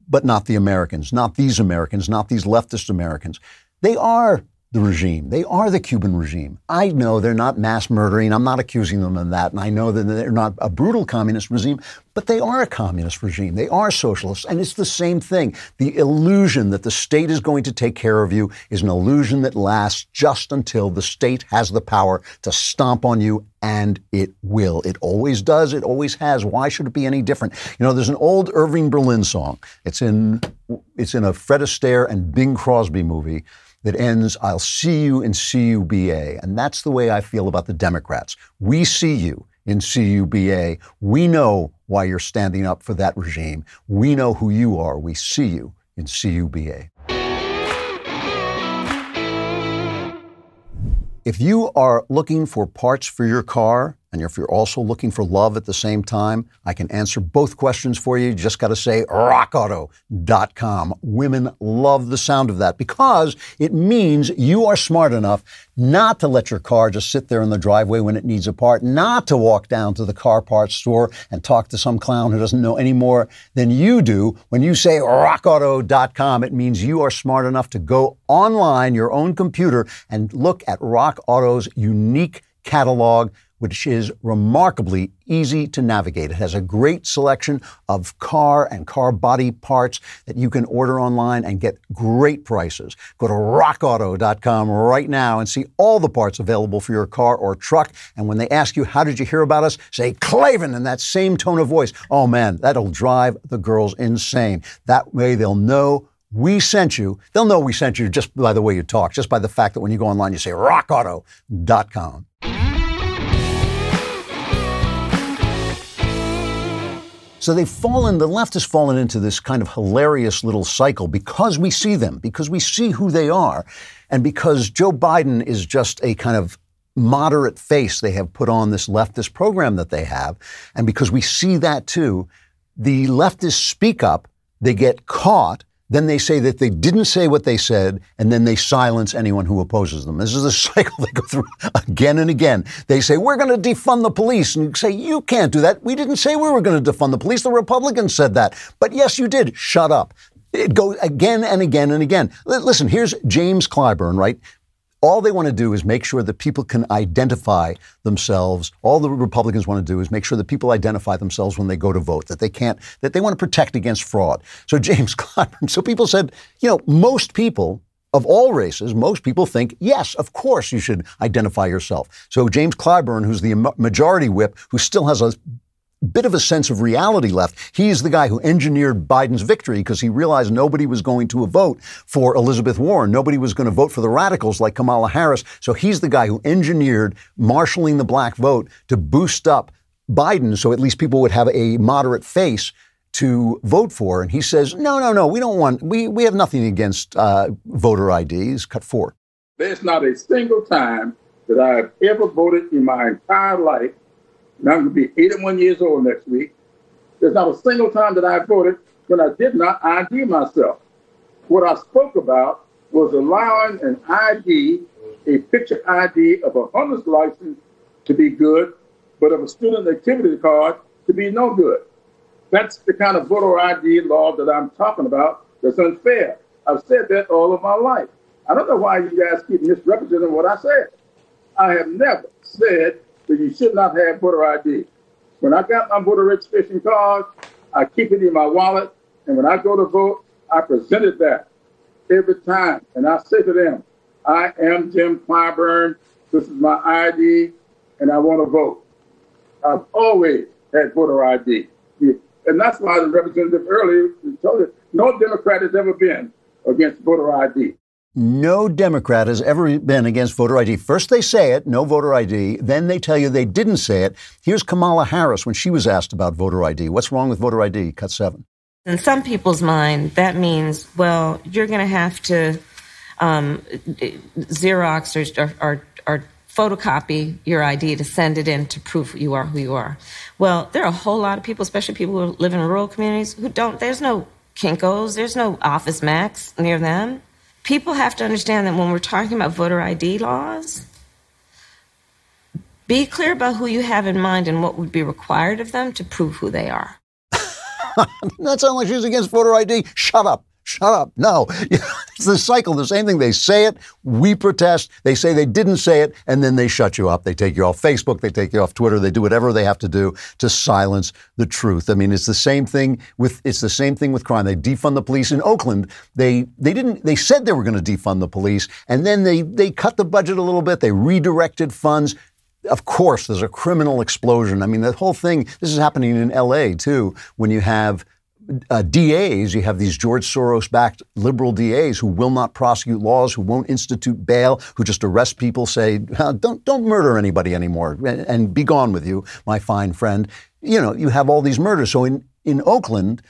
but not the Americans, not these Americans, not these leftist Americans. They are the regime. They are the Cuban regime. I know they're not mass murdering. I'm not accusing them of that. And I know that they're not a brutal communist regime, but they are a communist regime. They are socialists. And it's the same thing. The illusion that the state is going to take care of you is an illusion that lasts just until the state has the power to stomp on you, and it will. It always does. It always has. Why should it be any different? You know, there's an old Irving Berlin song. It's in, it's in a Fred Astaire and Bing Crosby movie that ends, I'll see you in CUBA. And that's the way I feel about the Democrats. We see you in CUBA. We know why you're standing up for that regime. We know who you are. We see you in CUBA. If you are looking for parts for your car, and if you're also looking for love at the same time, I can answer both questions for you. You just got to say rockauto.com. Women love the sound of that because it means you are smart enough not to let your car just sit there in the driveway when it needs a part, not to walk down to the car parts store and talk to some clown who doesn't know any more than you do. When you say rockauto.com, it means you are smart enough to go online, your own computer, and look at Rock Auto's unique catalog which is remarkably easy to navigate. It has a great selection of car and car body parts that you can order online and get great prices. Go to rockauto.com right now and see all the parts available for your car or truck. And when they ask you, How did you hear about us? say Klavan in that same tone of voice. Oh man, that'll drive the girls insane. That way they'll know we sent you. They'll know we sent you just by the way you talk, just by the fact that when you go online, you say rockauto.com. So they've fallen, the left has fallen into this kind of hilarious little cycle because we see them, because we see who they are, and because Joe Biden is just a kind of moderate face they have put on this leftist program that they have. And because we see that too, the leftists speak up, they get caught, then they say that they didn't say what they said, and then they silence anyone who opposes them. This is a cycle they go through again and again. They say, We're going to defund the police. And say, You can't do that. We didn't say we were going to defund the police. The Republicans said that. But yes, you did. Shut up. It goes again and again and again. L- listen, here's James Clyburn, right? All they want to do is make sure that people can identify themselves. All the Republicans want to do is make sure that people identify themselves when they go to vote, that they can't, that they want to protect against fraud. So James Clyburn, so people said, you know, most people of all races, most people think, yes, of course you should identify yourself. So James Clyburn, who's the majority whip, who still has a bit of a sense of reality left. He's the guy who engineered Biden's victory because he realized nobody was going to vote for Elizabeth Warren. Nobody was going to vote for the radicals like Kamala Harris. So he's the guy who engineered marshaling the black vote to boost up Biden so at least people would have a moderate face to vote for. And he says, no, no, no, we don't want, we, we have nothing against uh, voter IDs. Cut four. There's not a single time that I have ever voted in my entire life. And I'm going to be 81 years old next week. There's not a single time that I voted when I did not ID myself. What I spoke about was allowing an ID, a picture ID of a hunter's license to be good, but of a student activity card to be no good. That's the kind of voter ID law that I'm talking about that's unfair. I've said that all of my life. I don't know why you guys keep misrepresenting what I said. I have never said that you should not have voter ID. When I got my voter registration card, I keep it in my wallet, and when I go to vote, I presented that every time, and I say to them, I am Jim Clyburn. This is my ID, and I want to vote. I've always had voter ID. And that's why the representative earlier told you no Democrat has ever been against voter ID. No Democrat has ever been against voter ID. First, they say it, no voter ID. Then they tell you they didn't say it. Here's Kamala Harris when she was asked about voter ID. What's wrong with voter ID? Cut seven. In some people's mind, that means, well, you're going to have to um, Xerox or, or, or photocopy your ID to send it in to prove you are who you are. Well, there are a whole lot of people, especially people who live in rural communities, who don't, there's no Kinkos, there's no Office Max near them. People have to understand that when we're talking about voter ID laws, be clear about who you have in mind and what would be required of them to prove who they are. that sounds like she's against voter ID. Shut up. Shut up. No. it's the cycle, the same thing. They say it, we protest, they say they didn't say it, and then they shut you up. They take you off Facebook, they take you off Twitter, they do whatever they have to do to silence the truth. I mean, it's the same thing with it's the same thing with crime. They defund the police in Oakland. They they didn't they said they were going to defund the police, and then they they cut the budget a little bit, they redirected funds of course, there's a criminal explosion. I mean, the whole thing, this is happening in LA too, when you have uh, DAs, you have these George Soros backed liberal DAs who will not prosecute laws, who won't institute bail, who just arrest people, say, don't, don't murder anybody anymore, and, and be gone with you, my fine friend. You know, you have all these murders. So in, in Oakland,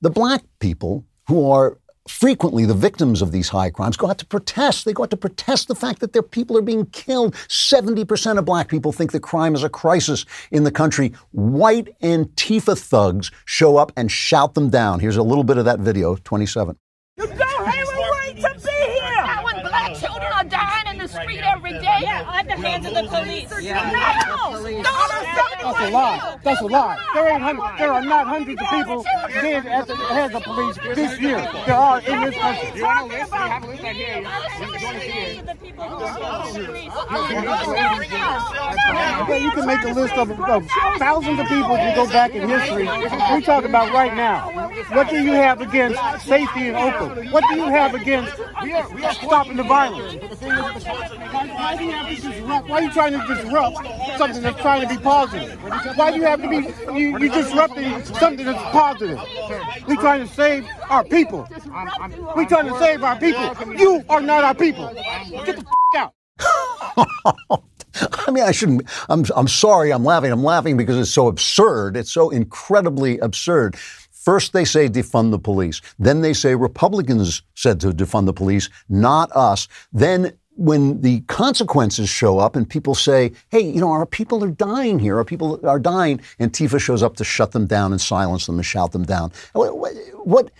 the black people who are frequently the victims of these high crimes go out to protest. They go out to protest the fact that their people are being killed. 70% of black people think that crime is a crisis in the country. White Antifa thugs show up and shout them down. Here's a little bit of that video, 27. You don't have a right to be here! Not when black children are dying in the street every day. Yeah, at the hands of the police. Yeah. No! That's a lie. That's a lie. There ain't hundred, there are not hundreds of people dead at the hands of police this year. There are in this country. You want to list? You have a list right here. Okay, you can make a list of, of thousands of people if you go back in history. We talk about right now. What do you have against safety in Oakland? What do you have against stopping the violence? Why do you have to disrupt? Why are you trying to disrupt something that's trying to be positive? Why do you have to be you, you disrupting something that's positive? We trying to save our people. We trying to save our people. You are not our people. Get the f- out. I mean, I shouldn't. I'm, I'm sorry. I'm laughing. I'm laughing because it's so absurd. It's so incredibly absurd. First, they say defund the police. Then they say Republicans said to defund the police, not us. Then when the consequences show up and people say, hey, you know, our people are dying here, our people are dying, and Antifa shows up to shut them down and silence them and shout them down. What, what,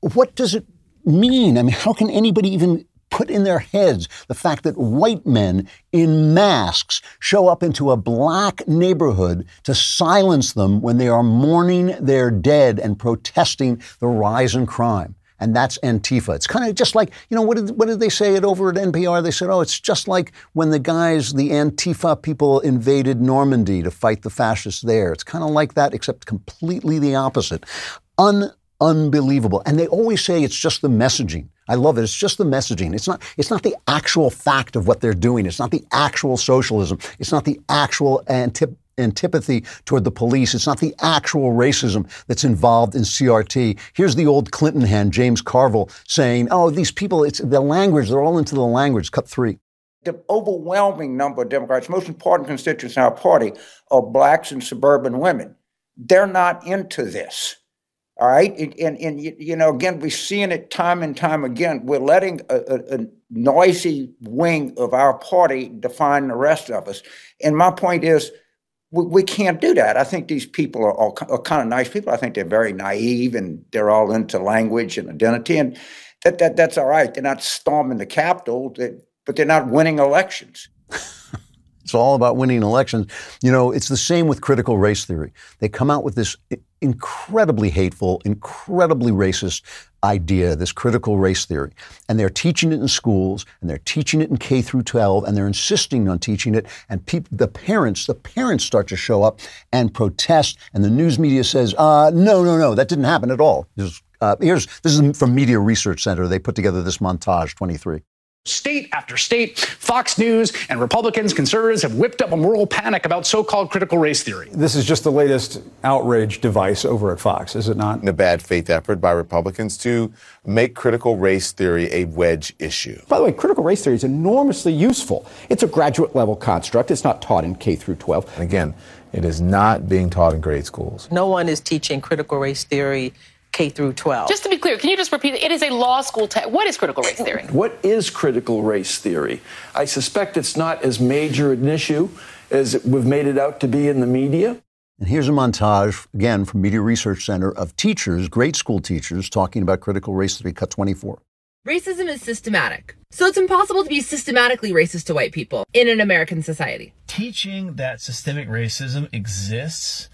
what does it mean? I mean, how can anybody even put in their heads the fact that white men in masks show up into a black neighborhood to silence them when they are mourning their dead and protesting the rise in crime? And that's Antifa. It's kind of just like, you know, what did, what did they say it over at NPR? They said, oh, it's just like when the guys, the Antifa people invaded Normandy to fight the fascists there. It's kind of like that, except completely the opposite. Un- unbelievable. And they always say it's just the messaging. I love it. It's just the messaging. It's not, it's not the actual fact of what they're doing. It's not the actual socialism. It's not the actual antip- antipathy toward the police. It's not the actual racism that's involved in CRT. Here's the old Clinton hand, James Carville, saying, oh, these people, it's the language, they're all into the language. Cut three. The overwhelming number of Democrats, most important constituents in our party, are blacks and suburban women. They're not into this. All right. And, and, and you know, again, we're seeing it time and time again. We're letting a, a, a, noisy wing of our party define the rest of us. And my point is, we, can't do that. I think these people are, all, are kind of nice people. I think they're very naive and they're all into language and identity. And that, that that's all right. They're not storming the Capitol, but they're not winning elections. It's all about winning elections. You know, it's the same with critical race theory. They come out with this incredibly hateful, incredibly racist idea, this critical race theory. And they're teaching it in schools, and they're teaching it in K through 12, and they're insisting on teaching it. And the parents, the parents start to show up and protest, and the news media says, uh, no, no, no, that didn't happen at all. Uh, here's this is from Media Research Center. They put together this montage 23. State after state, Fox News and Republicans, conservatives have whipped up a moral panic about so called critical race theory. This is just the latest outrage device over at Fox, is it not? A bad faith effort by Republicans to make critical race theory a wedge issue. By the way, critical race theory is enormously useful. It's a graduate level construct, it's not taught in K through 12. And again, it is not being taught in grade schools. No one is teaching critical race theory K through 12. Just to be clear, can you just repeat? It is a law school test. What is critical race theory? What is critical race theory? I suspect it's not as major an issue as we've made it out to be in the media. And here's a montage, again, from Media Research Center of teachers, grade school teachers, talking about critical race theory, cut 24. Racism is systematic. So it's impossible to be systematically racist to white people in an American society. Teaching that systemic racism exists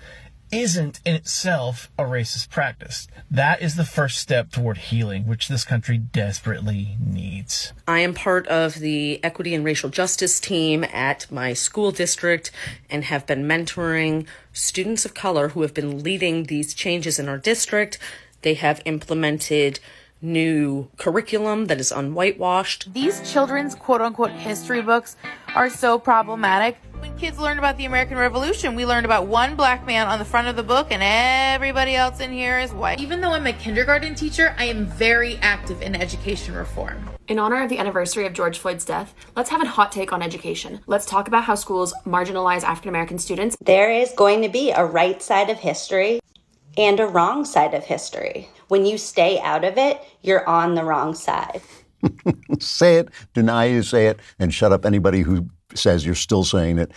isn't in itself a racist practice. That is the first step toward healing, which this country desperately needs. I am part of the equity and racial justice team at my school district and have been mentoring students of color who have been leading these changes in our district. They have implemented new curriculum that is unwhitewashed. These children's quote unquote history books are so problematic. When kids learned about the American Revolution, we learned about one black man on the front of the book and everybody else in here is white. Even though I'm a kindergarten teacher, I am very active in education reform. In honor of the anniversary of George Floyd's death, let's have a hot take on education. Let's talk about how schools marginalize African American students. There is going to be a right side of history and a wrong side of history. When you stay out of it, you're on the wrong side. say it, deny you say it, and shut up anybody who says you're still saying it.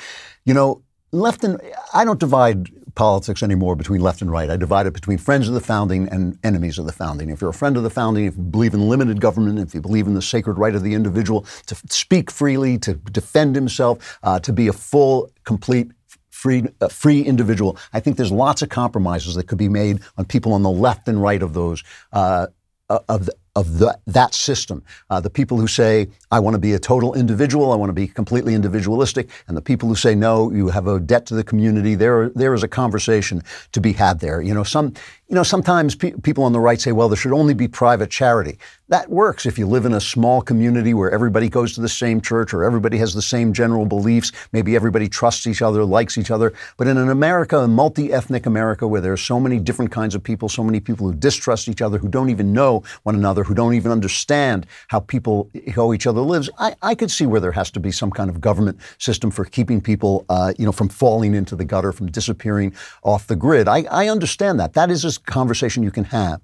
You know, left and I don't divide politics anymore between left and right. I divide it between friends of the founding and enemies of the founding. If you're a friend of the founding, if you believe in limited government, if you believe in the sacred right of the individual to speak freely, to defend himself, uh, to be a full, complete free, uh, free individual. I think there's lots of compromises that could be made on people on the left and right of those. Uh, of the, of the, that system. Uh, the people who say, I want to be a total individual, I want to be completely individualistic, and the people who say, no, you have a debt to the community, there, there is a conversation to be had there. You know, some, you know, sometimes pe- people on the right say, well, there should only be private charity. That works if you live in a small community where everybody goes to the same church or everybody has the same general beliefs. Maybe everybody trusts each other, likes each other. But in an America, a multi ethnic America, where there are so many different kinds of people, so many people who distrust each other, who don't even know one another, who don't even understand how people, how each other lives, I, I could see where there has to be some kind of government system for keeping people, uh, you know, from falling into the gutter, from disappearing off the grid. I, I understand that. That is a conversation you can have.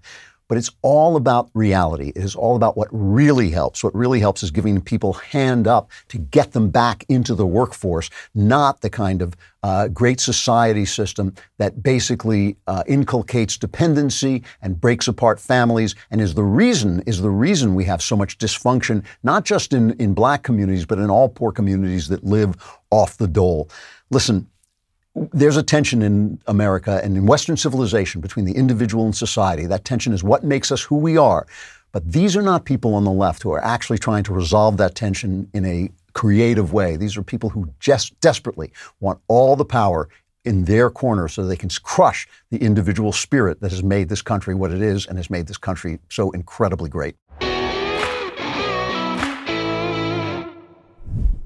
But it's all about reality. It is all about what really helps. What really helps is giving people hand up to get them back into the workforce, not the kind of uh, great society system that basically uh, inculcates dependency and breaks apart families and is the reason is the reason we have so much dysfunction, not just in, in black communities, but in all poor communities that live off the dole. Listen, there's a tension in America and in Western civilization between the individual and society. That tension is what makes us who we are. But these are not people on the left who are actually trying to resolve that tension in a creative way. These are people who just desperately want all the power in their corner so they can crush the individual spirit that has made this country what it is and has made this country so incredibly great.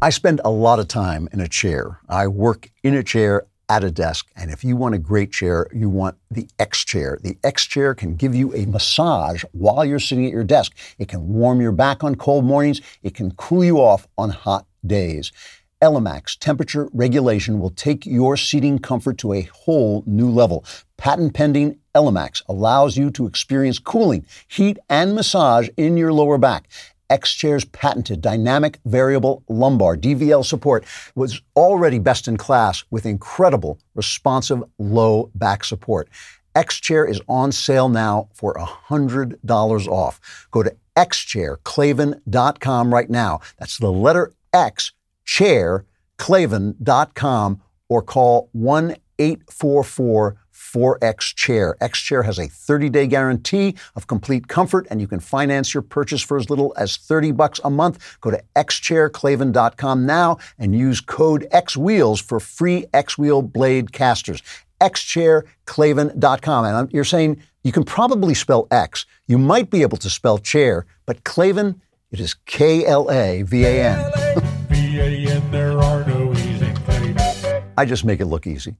I spend a lot of time in a chair. I work in a chair at a desk. And if you want a great chair, you want the X chair. The X chair can give you a massage while you're sitting at your desk. It can warm your back on cold mornings. It can cool you off on hot days. Elemax temperature regulation will take your seating comfort to a whole new level. Patent pending Elemax allows you to experience cooling, heat, and massage in your lower back. X Chair's patented dynamic variable lumbar DVL support was already best in class with incredible responsive low back support. X Chair is on sale now for $100 off. Go to xchairklavan.com right now. That's the letter X chairklavan.com or call 1 844 4X Chair. X Chair has a 30 day guarantee of complete comfort, and you can finance your purchase for as little as 30 bucks a month. Go to xchairklavan.com now and use code XWheels for free X Wheel blade casters. xchairklavan.com. And you're saying you can probably spell X. You might be able to spell chair, but Klavan, it is K L A V A N. there are no easy I just make it look easy.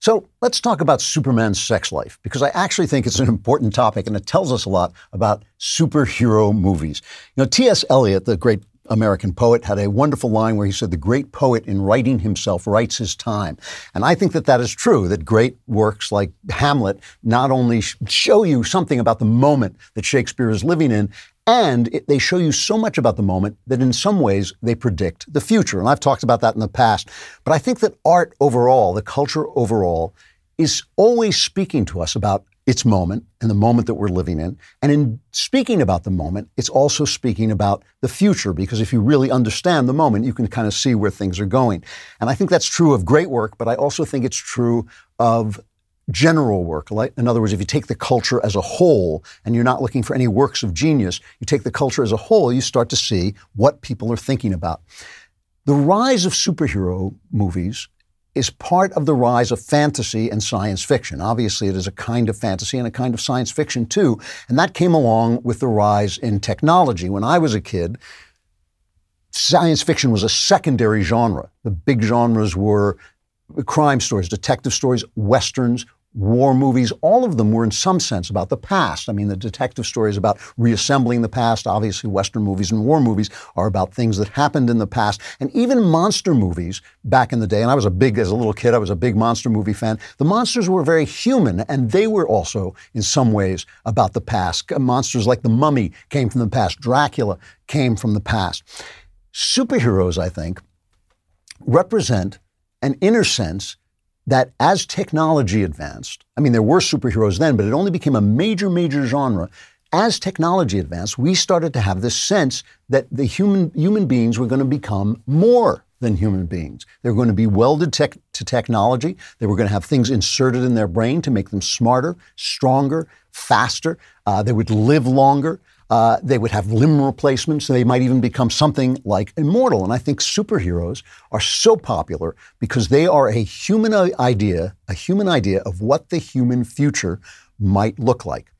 So let's talk about Superman's sex life, because I actually think it's an important topic and it tells us a lot about superhero movies. You know, T.S. Eliot, the great American poet, had a wonderful line where he said, The great poet in writing himself writes his time. And I think that that is true, that great works like Hamlet not only show you something about the moment that Shakespeare is living in, and it, they show you so much about the moment that in some ways they predict the future. And I've talked about that in the past. But I think that art overall, the culture overall, is always speaking to us about its moment and the moment that we're living in. And in speaking about the moment, it's also speaking about the future because if you really understand the moment, you can kind of see where things are going. And I think that's true of great work, but I also think it's true of general work. In other words, if you take the culture as a whole and you're not looking for any works of genius, you take the culture as a whole, you start to see what people are thinking about. The rise of superhero movies is part of the rise of fantasy and science fiction. Obviously, it is a kind of fantasy and a kind of science fiction too. And that came along with the rise in technology. When I was a kid, science fiction was a secondary genre. The big genres were crime stories, detective stories, westerns, war movies, all of them were in some sense about the past. I mean, the detective stories about reassembling the past. Obviously, Western movies and war movies are about things that happened in the past. And even monster movies back in the day, and I was a big, as a little kid, I was a big monster movie fan. The monsters were very human, and they were also, in some ways, about the past. Monsters like the mummy came from the past, Dracula came from the past. Superheroes, I think, represent an inner sense that as technology advanced, I mean, there were superheroes then, but it only became a major, major genre. As technology advanced, we started to have this sense that the human, human beings were going to become more than human beings. They were going to be welded tech, to technology. They were going to have things inserted in their brain to make them smarter, stronger, faster. Uh, they would live longer. Uh, they would have limb replacements. They might even become something like immortal. And I think superheroes are so popular because they are a human idea, a human idea of what the human future might look like.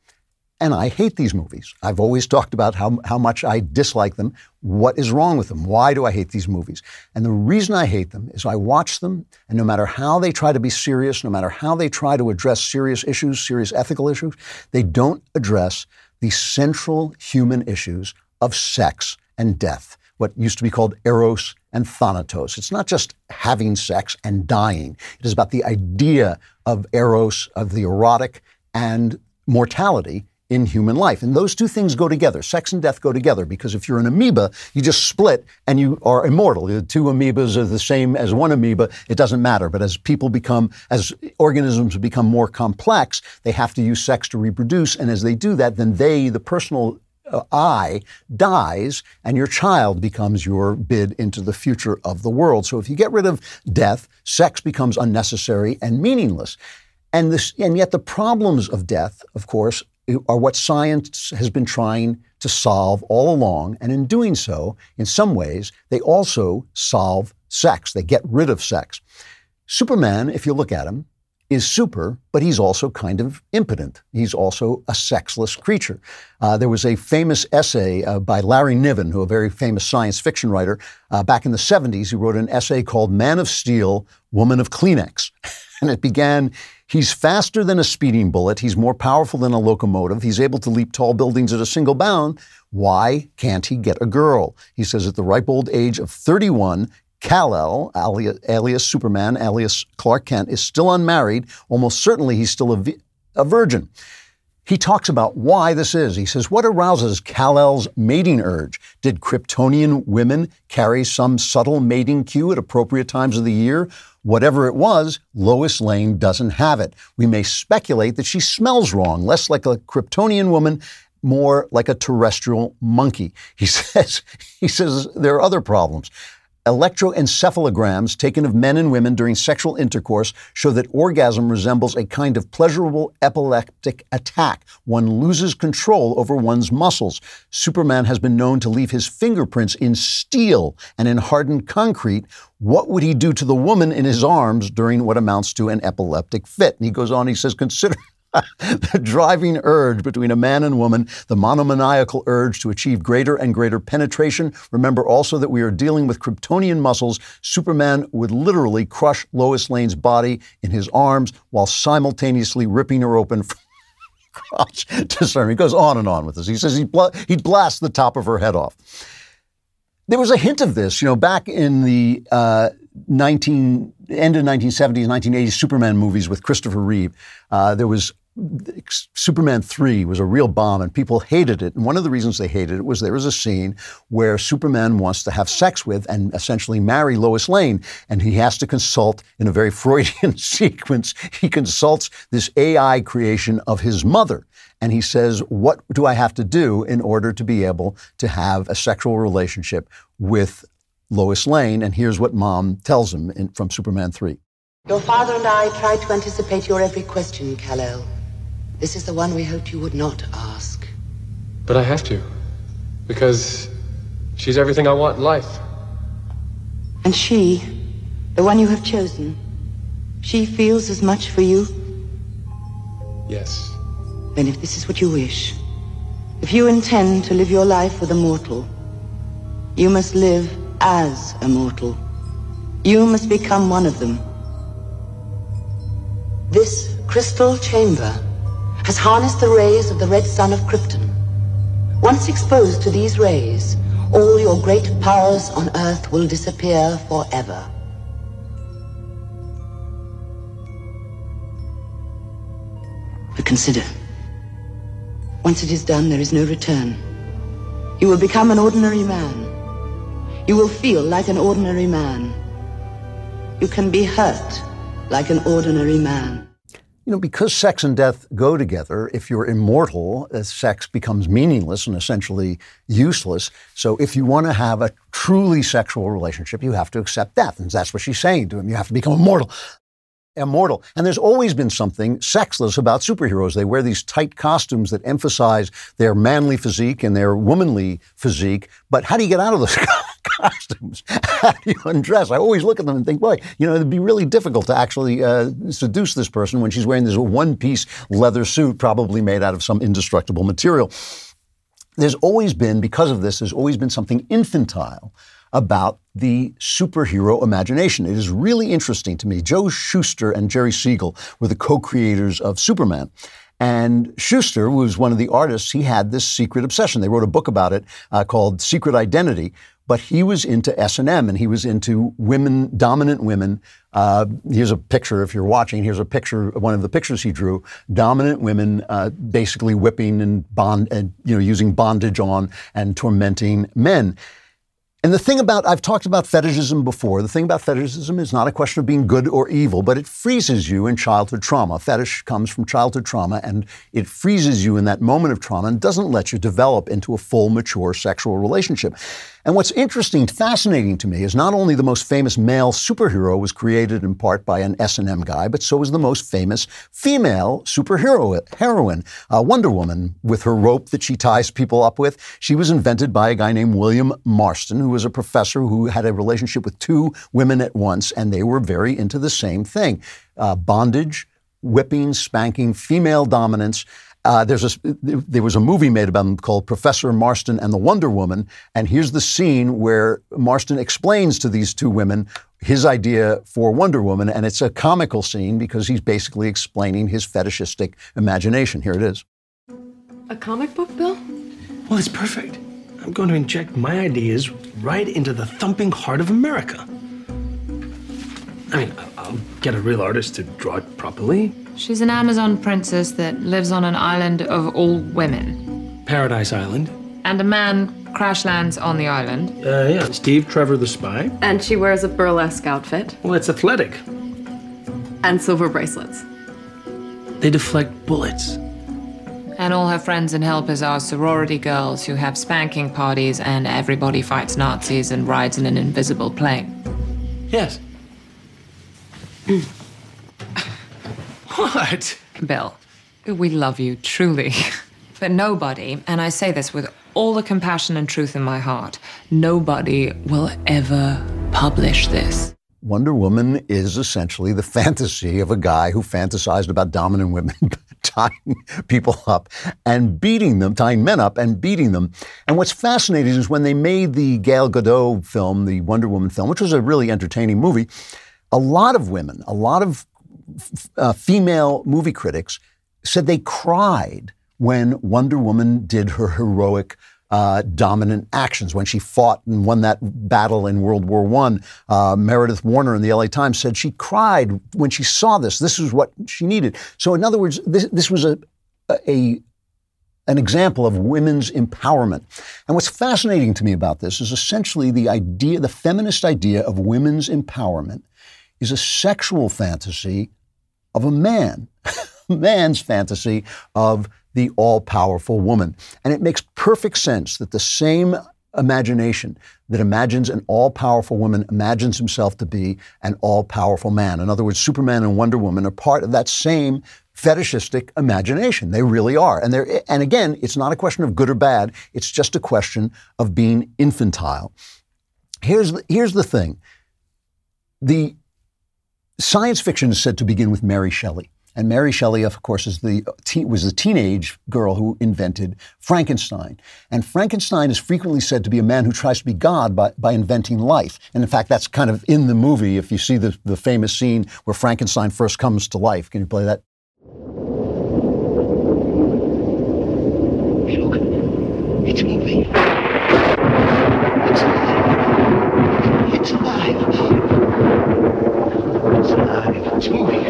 And I hate these movies. I've always talked about how, how much I dislike them. What is wrong with them? Why do I hate these movies? And the reason I hate them is I watch them, and no matter how they try to be serious, no matter how they try to address serious issues, serious ethical issues, they don't address the central human issues of sex and death, what used to be called eros and thanatos. It's not just having sex and dying, it is about the idea of eros, of the erotic, and mortality in human life. And those two things go together. Sex and death go together because if you're an amoeba, you just split and you are immortal. The two amoebas are the same as one amoeba. It doesn't matter. But as people become, as organisms become more complex, they have to use sex to reproduce. And as they do that, then they, the personal uh, I dies and your child becomes your bid into the future of the world. So if you get rid of death, sex becomes unnecessary and meaningless. And this, and yet the problems of death, of course, are what science has been trying to solve all along. And in doing so, in some ways, they also solve sex. They get rid of sex. Superman, if you look at him, is super, but he's also kind of impotent. He's also a sexless creature. Uh, there was a famous essay uh, by Larry Niven, who a very famous science fiction writer, uh, back in the 70s. He wrote an essay called Man of Steel, Woman of Kleenex. and it began He's faster than a speeding bullet. He's more powerful than a locomotive. He's able to leap tall buildings at a single bound. Why can't he get a girl? He says at the ripe old age of 31, Kal-El, alias, alias Superman, alias Clark Kent, is still unmarried. Almost certainly he's still a, vi- a virgin. He talks about why this is. He says, What arouses Kal-El's mating urge? Did Kryptonian women carry some subtle mating cue at appropriate times of the year? Whatever it was, Lois Lane doesn't have it. We may speculate that she smells wrong, less like a Kryptonian woman, more like a terrestrial monkey. He says, he says there are other problems. Electroencephalograms taken of men and women during sexual intercourse show that orgasm resembles a kind of pleasurable epileptic attack. One loses control over one's muscles. Superman has been known to leave his fingerprints in steel and in hardened concrete. What would he do to the woman in his arms during what amounts to an epileptic fit? And he goes on, he says, consider. the driving urge between a man and woman, the monomaniacal urge to achieve greater and greater penetration. Remember also that we are dealing with Kryptonian muscles. Superman would literally crush Lois Lane's body in his arms while simultaneously ripping her open from crotch to sternum. He goes on and on with this. He says he'd, bl- he'd blast the top of her head off. There was a hint of this, you know, back in the uh, 19 end of 1970s, 1980s Superman movies with Christopher Reeve. Uh, there was Superman 3 was a real bomb and people hated it. And one of the reasons they hated it was there was a scene where Superman wants to have sex with and essentially marry Lois Lane. And he has to consult in a very Freudian sequence. He consults this AI creation of his mother. And he says, What do I have to do in order to be able to have a sexual relationship with Lois Lane? And here's what mom tells him in, from Superman 3. Your father and I tried to anticipate your every question, Kal-El. This is the one we hoped you would not ask. But I have to. Because she's everything I want in life. And she, the one you have chosen, she feels as much for you? Yes. Then if this is what you wish, if you intend to live your life with a mortal, you must live as a mortal. You must become one of them. This crystal chamber has harnessed the rays of the red sun of Krypton. Once exposed to these rays, all your great powers on Earth will disappear forever. But consider, once it is done, there is no return. You will become an ordinary man. You will feel like an ordinary man. You can be hurt like an ordinary man. You know, because sex and death go together, if you're immortal, uh, sex becomes meaningless and essentially useless. So if you want to have a truly sexual relationship, you have to accept death. And that's what she's saying to him. You have to become immortal immortal. And there's always been something sexless about superheroes. They wear these tight costumes that emphasize their manly physique and their womanly physique. But how do you get out of those costumes? How do you undress? I always look at them and think, boy, you know, it'd be really difficult to actually uh, seduce this person when she's wearing this one piece leather suit, probably made out of some indestructible material. There's always been, because of this, there's always been something infantile about the superhero imagination. It is really interesting to me. Joe Shuster and Jerry Siegel were the co-creators of Superman. And Shuster was one of the artists. He had this secret obsession. They wrote a book about it uh, called Secret Identity. But he was into S and M, and he was into women, dominant women. Uh, here's a picture. If you're watching, here's a picture. One of the pictures he drew: dominant women, uh, basically whipping and bond, and you know, using bondage on and tormenting men. And the thing about, I've talked about fetishism before. The thing about fetishism is not a question of being good or evil, but it freezes you in childhood trauma. Fetish comes from childhood trauma and it freezes you in that moment of trauma and doesn't let you develop into a full, mature sexual relationship. And what's interesting, fascinating to me is not only the most famous male superhero was created in part by an S&M guy, but so was the most famous female superhero heroine, uh, Wonder Woman, with her rope that she ties people up with. She was invented by a guy named William Marston, who was a professor who had a relationship with two women at once, and they were very into the same thing: uh, bondage, whipping, spanking, female dominance. Uh, there's a, there was a movie made about him called Professor Marston and the Wonder Woman, and here's the scene where Marston explains to these two women his idea for Wonder Woman, and it's a comical scene because he's basically explaining his fetishistic imagination. Here it is. A comic book, Bill? Well, it's perfect. I'm going to inject my ideas right into the thumping heart of America. I mean, I- I'll get a real artist to draw it properly. She's an Amazon princess that lives on an island of all women. Paradise Island. And a man crash lands on the island. Uh, yeah, Steve Trevor the spy. And she wears a burlesque outfit Well, it's athletic. and silver bracelets. They deflect bullets. And all her friends and helpers are sorority girls who have spanking parties and everybody fights Nazis and rides in an invisible plane. Yes. what? Bill, we love you, truly. But nobody, and I say this with all the compassion and truth in my heart, nobody will ever publish this. Wonder Woman is essentially the fantasy of a guy who fantasized about dominant women tying people up and beating them, tying men up and beating them. And what's fascinating is when they made the Gal Gadot film, the Wonder Woman film, which was a really entertaining movie, a lot of women, a lot of uh, female movie critics said they cried when Wonder Woman did her heroic uh, dominant actions. When she fought and won that battle in World War One, uh, Meredith Woerner in the LA Times said she cried when she saw this. This is what she needed. So, in other words, this, this was a, a an example of women's empowerment. And what's fascinating to me about this is essentially the idea, the feminist idea of women's empowerment is a sexual fantasy of a man, man's fantasy of the all powerful woman. And it makes perfect sense that the same imagination that imagines an all powerful woman imagines himself to be an all powerful man. In other words, Superman and Wonder Woman are part of that same fetishistic imagination. They really are. And and again, it's not a question of good or bad. It's just a question of being infantile. Here's the, here's the thing. The science fiction is said to begin with Mary Shelley. And Mary Shelley, of course, is the teen, was the teenage girl who invented Frankenstein. And Frankenstein is frequently said to be a man who tries to be God by, by inventing life. And in fact, that's kind of in the movie. If you see the, the famous scene where Frankenstein first comes to life, can you play that? Look, it's moving. It's alive. It's alive. It's alive. It's moving.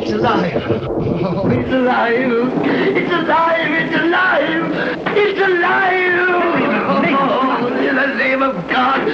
It's alive. Oh, it's alive. It's alive. It's alive. It's alive. Oh, in the name of God.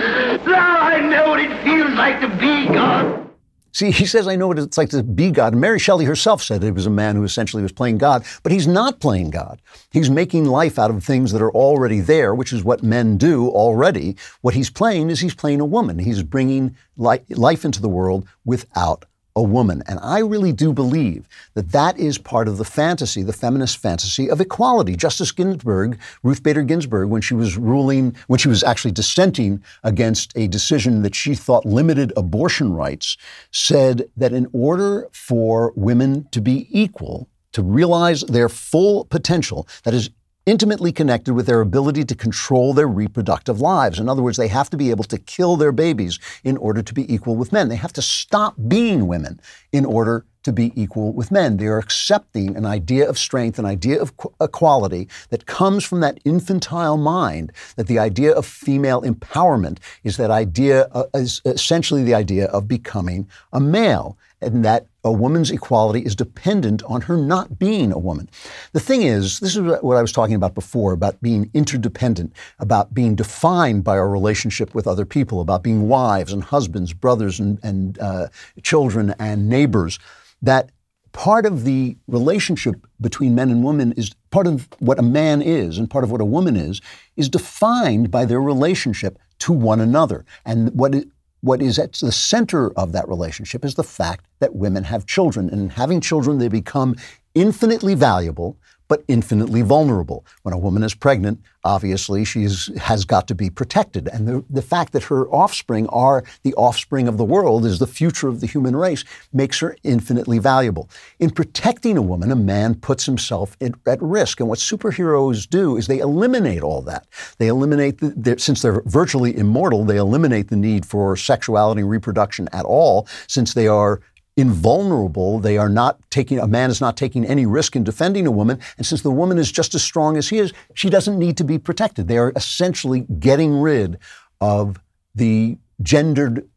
Now I know what it feels like to be God. See, he says, I know what it's like to be God. And Mary Shelley herself said it was a man who essentially was playing God, but he's not playing God. He's making life out of things that are already there, which is what men do already. What he's playing is he's playing a woman. He's bringing life into the world without a woman. And I really do believe that that is part of the fantasy, the feminist fantasy of equality. Justice Ginsburg, Ruth Bader Ginsburg, when she was ruling, when she was actually dissenting against a decision that she thought limited abortion rights, said that in order for women to be equal, to realize their full potential, that is intimately connected with their ability to control their reproductive lives. In other words, they have to be able to kill their babies in order to be equal with men. They have to stop being women in order to be equal with men. They are accepting an idea of strength, an idea of equality that comes from that infantile mind, that the idea of female empowerment is that idea, uh, is essentially the idea of becoming a male, and that a woman's equality is dependent on her not being a woman. The thing is, this is what I was talking about before about being interdependent, about being defined by our relationship with other people, about being wives and husbands, brothers and, and uh, children and neighbors. That part of the relationship between men and women is part of what a man is and part of what a woman is, is defined by their relationship to one another. And what what is at the center of that relationship is the fact that women have children. And having children, they become infinitely valuable, but infinitely vulnerable. When a woman is pregnant, obviously she has got to be protected. And the, the fact that her offspring are the offspring of the world, is the future of the human race, makes her infinitely valuable. In protecting a woman, a man puts himself at, risk. And what superheroes do is they eliminate all that. They eliminate, the, the, since they're virtually immortal, they eliminate the need for sexuality and reproduction at all, since they are invulnerable. They are not taking, a man is not taking any risk in defending a woman. And since the woman is just as strong as he is, she doesn't need to be protected. They are essentially getting rid of the gendered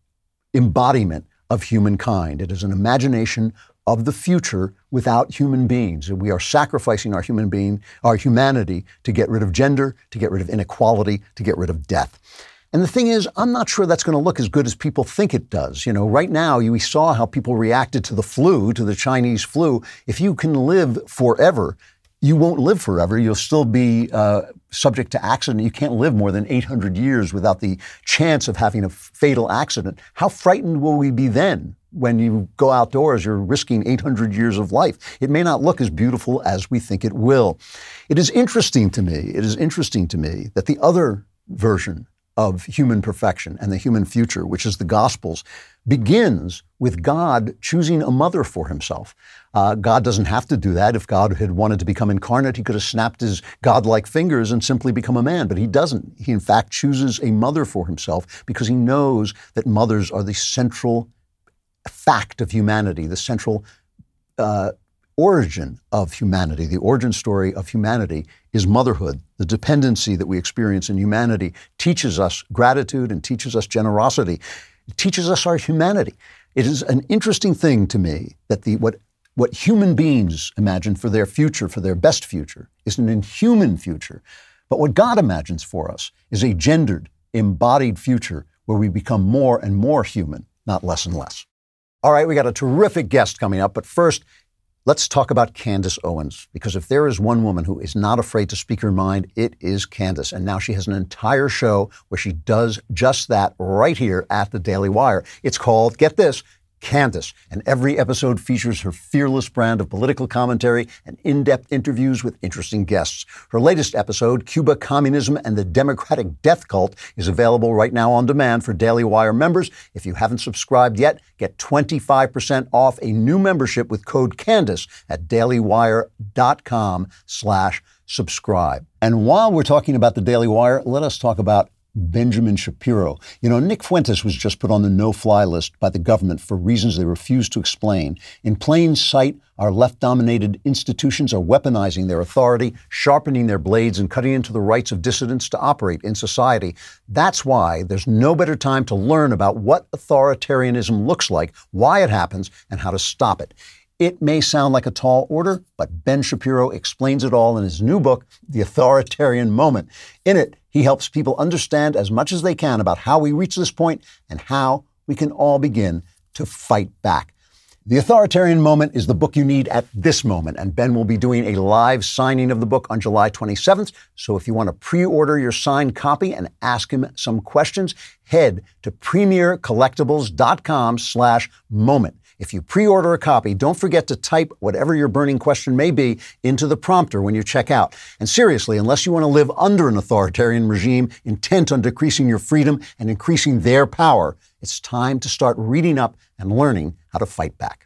embodiment of humankind. It is an imagination of the future without human beings. We are sacrificing our human being, our humanity to get rid of gender, to get rid of inequality, to get rid of death. And the thing is, I'm not sure that's going to look as good as people think it does. You know, right now, we saw how people reacted to the flu, to the Chinese flu. If you can live forever, you won't live forever. You'll still be uh, subject to accident. You can't live more than 800 years without the chance of having a fatal accident. How frightened will we be then? When you go outdoors, you're risking 800 years of life. It may not look as beautiful as we think it will. It is interesting to me, it is interesting to me that the other version of human perfection and the human future, which is the Gospels, begins with God choosing a mother for himself. Uh, God doesn't have to do that. If God had wanted to become incarnate, he could have snapped his godlike fingers and simply become a man, but he doesn't. He, in fact, chooses a mother for himself because he knows that mothers are the central fact of humanity, the central uh, origin of humanity, the origin story of humanity is motherhood. The dependency that we experience in humanity teaches us gratitude and teaches us generosity. It teaches us our humanity. It is an interesting thing to me that the what what human beings imagine for their future, for their best future, is an inhuman future. But what God imagines for us is a gendered, embodied future where we become more and more human, not less and less. All right, we got a terrific guest coming up, but first, Let's talk about Candace Owens, because if there is one woman who is not afraid to speak her mind, it is Candace. And now she has an entire show where she does just that right here at the Daily Wire. It's called, get this, Candace, and every episode features her fearless brand of political commentary and in depth interviews with interesting guests. Her latest episode, Cuba Communism and the Democratic Death Cult, is available right now on demand for Daily Wire members. If you haven't subscribed yet, get 25% off a new membership with code CANDACE at dailywire.com slash subscribe. And while we're talking about the Daily Wire, let us talk about Benjamin Shapiro. You know, Nick Fuentes was just put on the no fly list by the government for reasons they refuse to explain. In plain sight, our left dominated institutions are weaponizing their authority, sharpening their blades, and cutting into the rights of dissidents to operate in society. That's why there's no better time to learn about what authoritarianism looks like, why it happens, and how to stop it. It may sound like a tall order, but Ben Shapiro explains it all in his new book, The Authoritarian Moment. In it, he helps people understand as much as they can about how we reach this point and how we can all begin to fight back. The Authoritarian Moment is the book you need at this moment, and Ben will be doing a live signing of the book on July 27th. So if you want to pre-order your signed copy and ask him some questions, head to premiercollectibles.com slash moment. If you pre order a copy, don't forget to type whatever your burning question may be into the prompter when you check out. And seriously, unless you want to live under an authoritarian regime intent on decreasing your freedom and increasing their power, it's time to start reading up and learning how to fight back.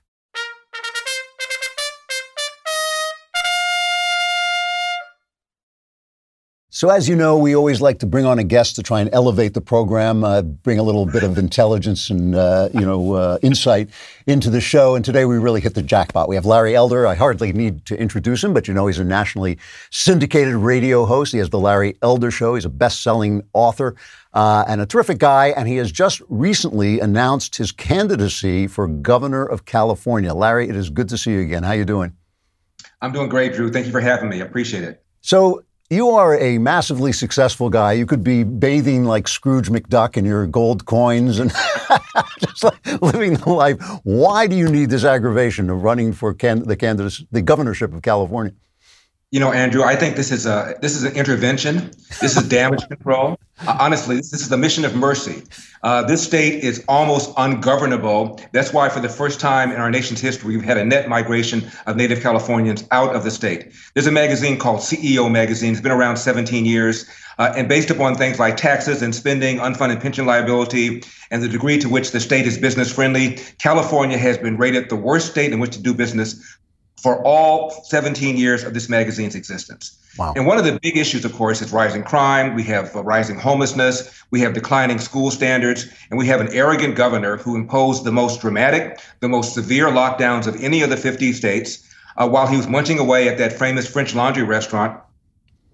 So, as you know, we always like to bring on a guest to try and elevate the program, uh, bring a little bit of intelligence and uh, you know uh, insight into the show. And today we really hit the jackpot. We have Larry Elder. I hardly need to introduce him, but you know he's a nationally syndicated radio host. He has the Larry Elder Show. He's a best-selling author uh, and a terrific guy. And he has just recently announced his candidacy for governor of California. Larry, it is good to see you again. How are you doing? I'm doing great, Drew. Thank you for having me. I appreciate it. So you are a massively successful guy. You could be bathing like Scrooge McDuck in your gold coins and just like living the life. Why do you need this aggravation of running for can- the the governorship of California? You know, Andrew, I think this is a this is an intervention. This is damage control. Uh, honestly, this, this, is the mission of mercy. Uh, this state is almost ungovernable. That's why, for the first time in our nation's history, we've had a net migration of Native Californians out of the state. There's a magazine called CEO Magazine. It's been around 17 years, uh, and based upon things like taxes and spending, unfunded pension liability, and the degree to which the state is business friendly, California has been rated the worst state in which to do business for all 17 years of this magazine's existence. Wow. And one of the big issues, of course, is rising crime. We have uh, rising homelessness. We have declining school standards. And we have an arrogant governor who imposed the most dramatic, the most severe lockdowns of any of the 50 states uh, while he was munching away at that famous French laundry restaurant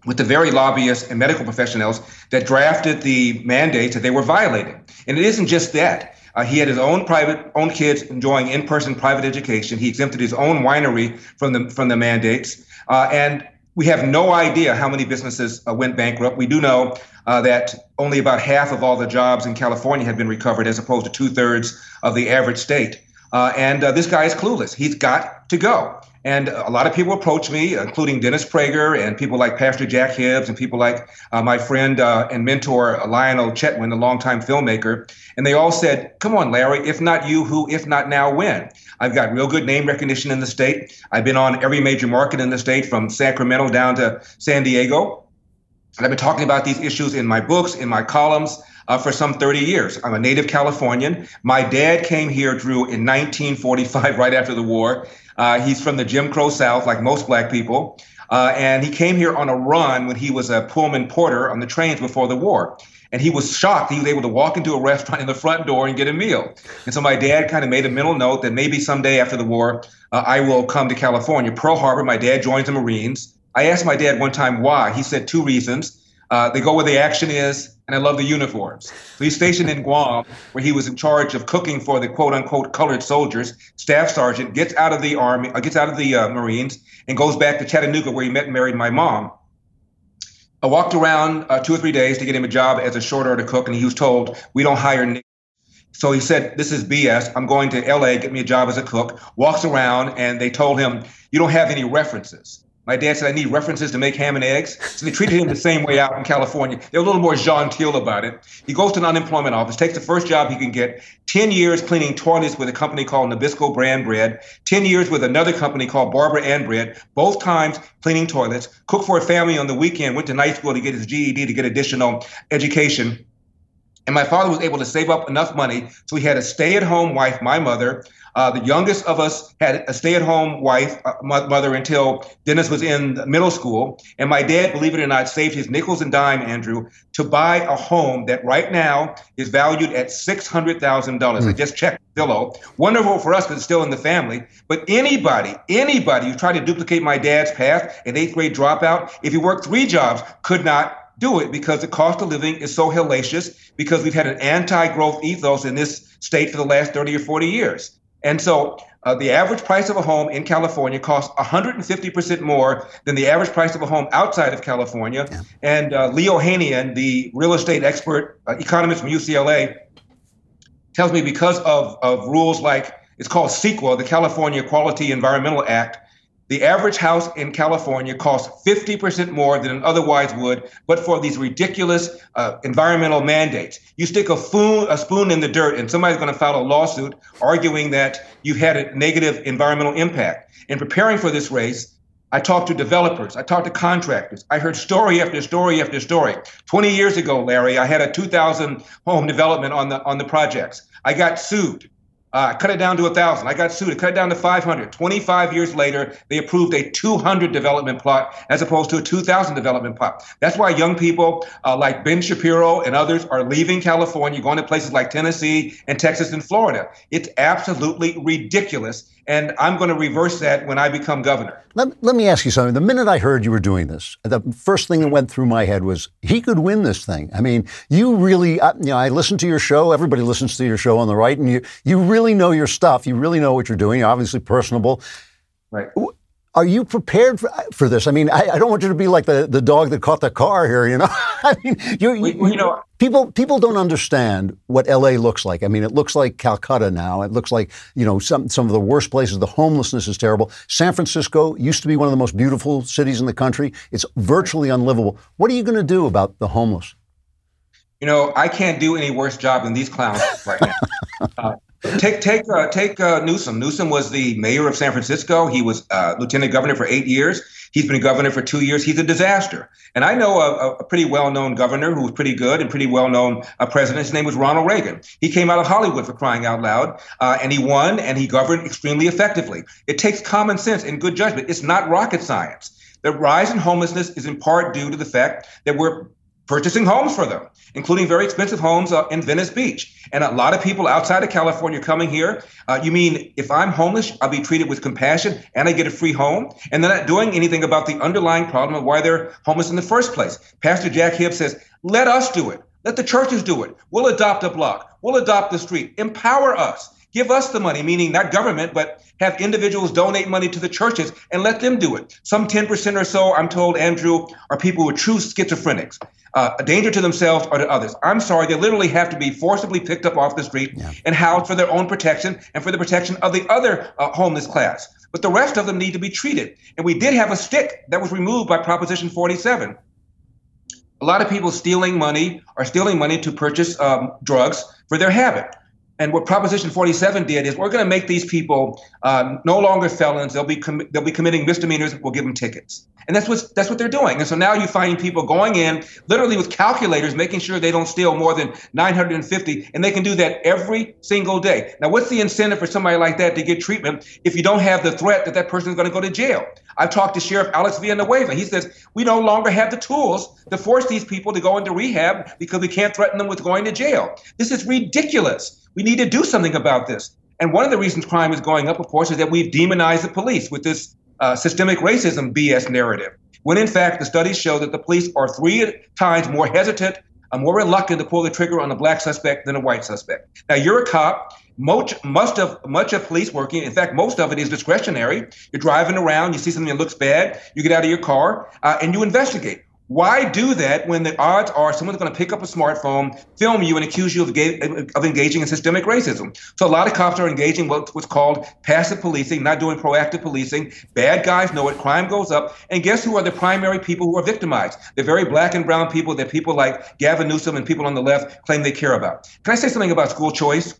with the very lobbyists and medical professionals that drafted the mandates that they were violating. And it isn't just that. Uh, he had his own private, own kids enjoying in-person private education. He exempted his own winery from the from the mandates, uh, and we have no idea how many businesses uh, went bankrupt. We do know uh, that only about half of all the jobs in California have been recovered, as opposed to two thirds of the average state. Uh, and uh, this guy is clueless. He's got to go. And a lot of people approached me, including Dennis Prager and people like Pastor Jack Hibbs and people like uh, my friend uh, and mentor Lionel Chetwynd, the longtime filmmaker. And they all said, Come on, Larry, if not you, who, if not now, when? I've got real good name recognition in the state. I've been on every major market in the state from Sacramento down to San Diego. And I've been talking about these issues in my books, in my columns. Uh, for some 30 years. I'm a native Californian. My dad came here, Drew, in 1945, right after the war. Uh, he's from the Jim Crow South, like most black people. Uh, and he came here on a run when he was a Pullman porter on the trains before the war. And he was shocked he was able to walk into a restaurant in the front door and get a meal. And so my dad kind of made a mental note that maybe someday after the war, uh, I will come to California. Pearl Harbor, my dad joins the Marines. I asked my dad one time why. He said two reasons. Uh, they go where the action is, and I love the uniforms. So he's stationed in Guam, where he was in charge of cooking for the quote unquote colored soldiers. Staff sergeant gets out of the army, uh, gets out of the uh, Marines, and goes back to Chattanooga, where he met and married my mom. I walked around uh, two or three days to get him a job as a short order cook, and he was told, We don't hire niggas. So he said, This is BS. I'm going to LA, get me a job as a cook. Walks around, and they told him, You don't have any references. My dad said, I need references to make ham and eggs. So they treated him the same way out in California. They're a little more genteel about it. He goes to an unemployment office, takes the first job he can get, 10 years cleaning toilets with a company called Nabisco Brand Bread, 10 years with another company called Barbara Ann Bread, both times cleaning toilets, cooked for a family on the weekend, went to night school to get his GED to get additional education. And my father was able to save up enough money so he had a stay at home wife, my mother, uh, the youngest of us had a stay-at-home wife, uh, mother, until Dennis was in middle school. And my dad, believe it or not, saved his nickels and dime, Andrew, to buy a home that right now is valued at six hundred thousand dollars. I hmm. just checked Zillow. Wonderful for us because it's still in the family. But anybody, anybody who tried to duplicate my dad's path, an eighth grade dropout, if he worked three jobs, could not do it because the cost of living is so hellacious because we've had an anti-growth ethos in this state for the last 30 or 40 years. And so uh, the average price of a home in California costs 150% more than the average price of a home outside of California. Yeah. And uh, Lee Ohanian, the real estate expert, uh, economist from UCLA, tells me because of, of rules like it's called CEQA, the California Quality Environmental Act, the average house in California costs 50% more than it otherwise would, but for these ridiculous uh, environmental mandates. You stick a, foon, a spoon in the dirt, and somebody's going to file a lawsuit arguing that you've had a negative environmental impact. In preparing for this race, I talked to developers. I talked to contractors. I heard story after story after story. 20 years ago, Larry, I had a 2,000 home development on the on the projects. I got sued. Uh, cut it down to a 1,000. I got sued. I cut it down to 500. 25 years later, they approved a 200 development plot as opposed to a 2,000 development plot. That's why young people uh, like Ben Shapiro and others are leaving California, going to places like Tennessee and Texas and Florida. It's absolutely ridiculous. And I'm going to reverse that when I become governor. Let, let me ask you something. The minute I heard you were doing this, the first thing that went through my head was he could win this thing. I mean, you really, uh, you know, I listen to your show. Everybody listens to your show on the right, and you, you really know your stuff. You really know what you're doing. You're obviously personable. Right. Are you prepared for, for this? I mean, I, I, don't want you to be like the, the dog that caught the car here. You know, I mean, you, you, you know, people people don't understand what L.A. looks like. I mean, it looks like Calcutta now. It looks like you know some some of the worst places. The homelessness is terrible. San Francisco used to be one of the most beautiful cities in the country. It's virtually unlivable. What are you going to do about the homeless? You know, I can't do any worse job than these clowns right now. Uh, Take take uh, take uh, Newsom. Newsom was the mayor of San Francisco. He was uh, lieutenant governor for eight years. He's been governor for two years. He's a disaster. And I know a, a pretty well known governor who was pretty good and pretty well known uh, president. His name was Ronald Reagan. He came out of Hollywood for crying out loud, uh, and he won and he governed extremely effectively. It takes common sense and good judgment. It's not rocket science. The rise in homelessness is in part due to the fact that we're purchasing homes for them, including very expensive homes uh, in Venice Beach. And a lot of people outside of California coming here. Uh, you mean if I'm homeless, I'll be treated with compassion and I get a free home? And they're not doing anything about the underlying problem of why they're homeless in the first place. Pastor Jack Hibbs says, let us do it. Let the churches do it. We'll adopt a block. We'll adopt the street. Empower us. Give us the money, meaning not government, but have individuals donate money to the churches and let them do it. Some 10% or so, I'm told, Andrew, are people who are true schizophrenics, uh, a danger to themselves or to others. I'm sorry, they literally have to be forcibly picked up off the street yeah. and housed for their own protection and for the protection of the other uh, homeless class. But the rest of them need to be treated. And we did have a stick that was removed by Proposition 47. A lot of people stealing money are stealing money to purchase um, drugs for their habit. And what Proposition 47 did is we're going to make these people uh, no longer felons. They'll be com- they'll be committing misdemeanors. We'll give them tickets, and that's what that's what they're doing. And so now you find people going in literally with calculators, making sure they don't steal more than 950, and they can do that every single day. Now, what's the incentive for somebody like that to get treatment if you don't have the threat that that person is going to go to jail? I've talked to Sheriff Alex Villanueva. He says we no longer have the tools to force these people to go into rehab because we can't threaten them with going to jail. This is ridiculous. We need to do something about this. And one of the reasons crime is going up, of course, is that we've demonized the police with this uh, systemic racism BS narrative. When in fact, the studies show that the police are three times more hesitant, uh, more reluctant to pull the trigger on a black suspect than a white suspect. Now, you're a cop. Much, most of much of police working, in fact, most of it is discretionary. You're driving around, you see something that looks bad, you get out of your car, uh, and you investigate. Why do that when the odds are someone's going to pick up a smartphone, film you, and accuse you of, of engaging in systemic racism? So a lot of cops are engaging what, what's called passive policing, not doing proactive policing. Bad guys know it. Crime goes up. And guess who are the primary people who are victimized? The very black and brown people that people like Gavin Newsom and people on the left claim they care about. Can I say something about school choice?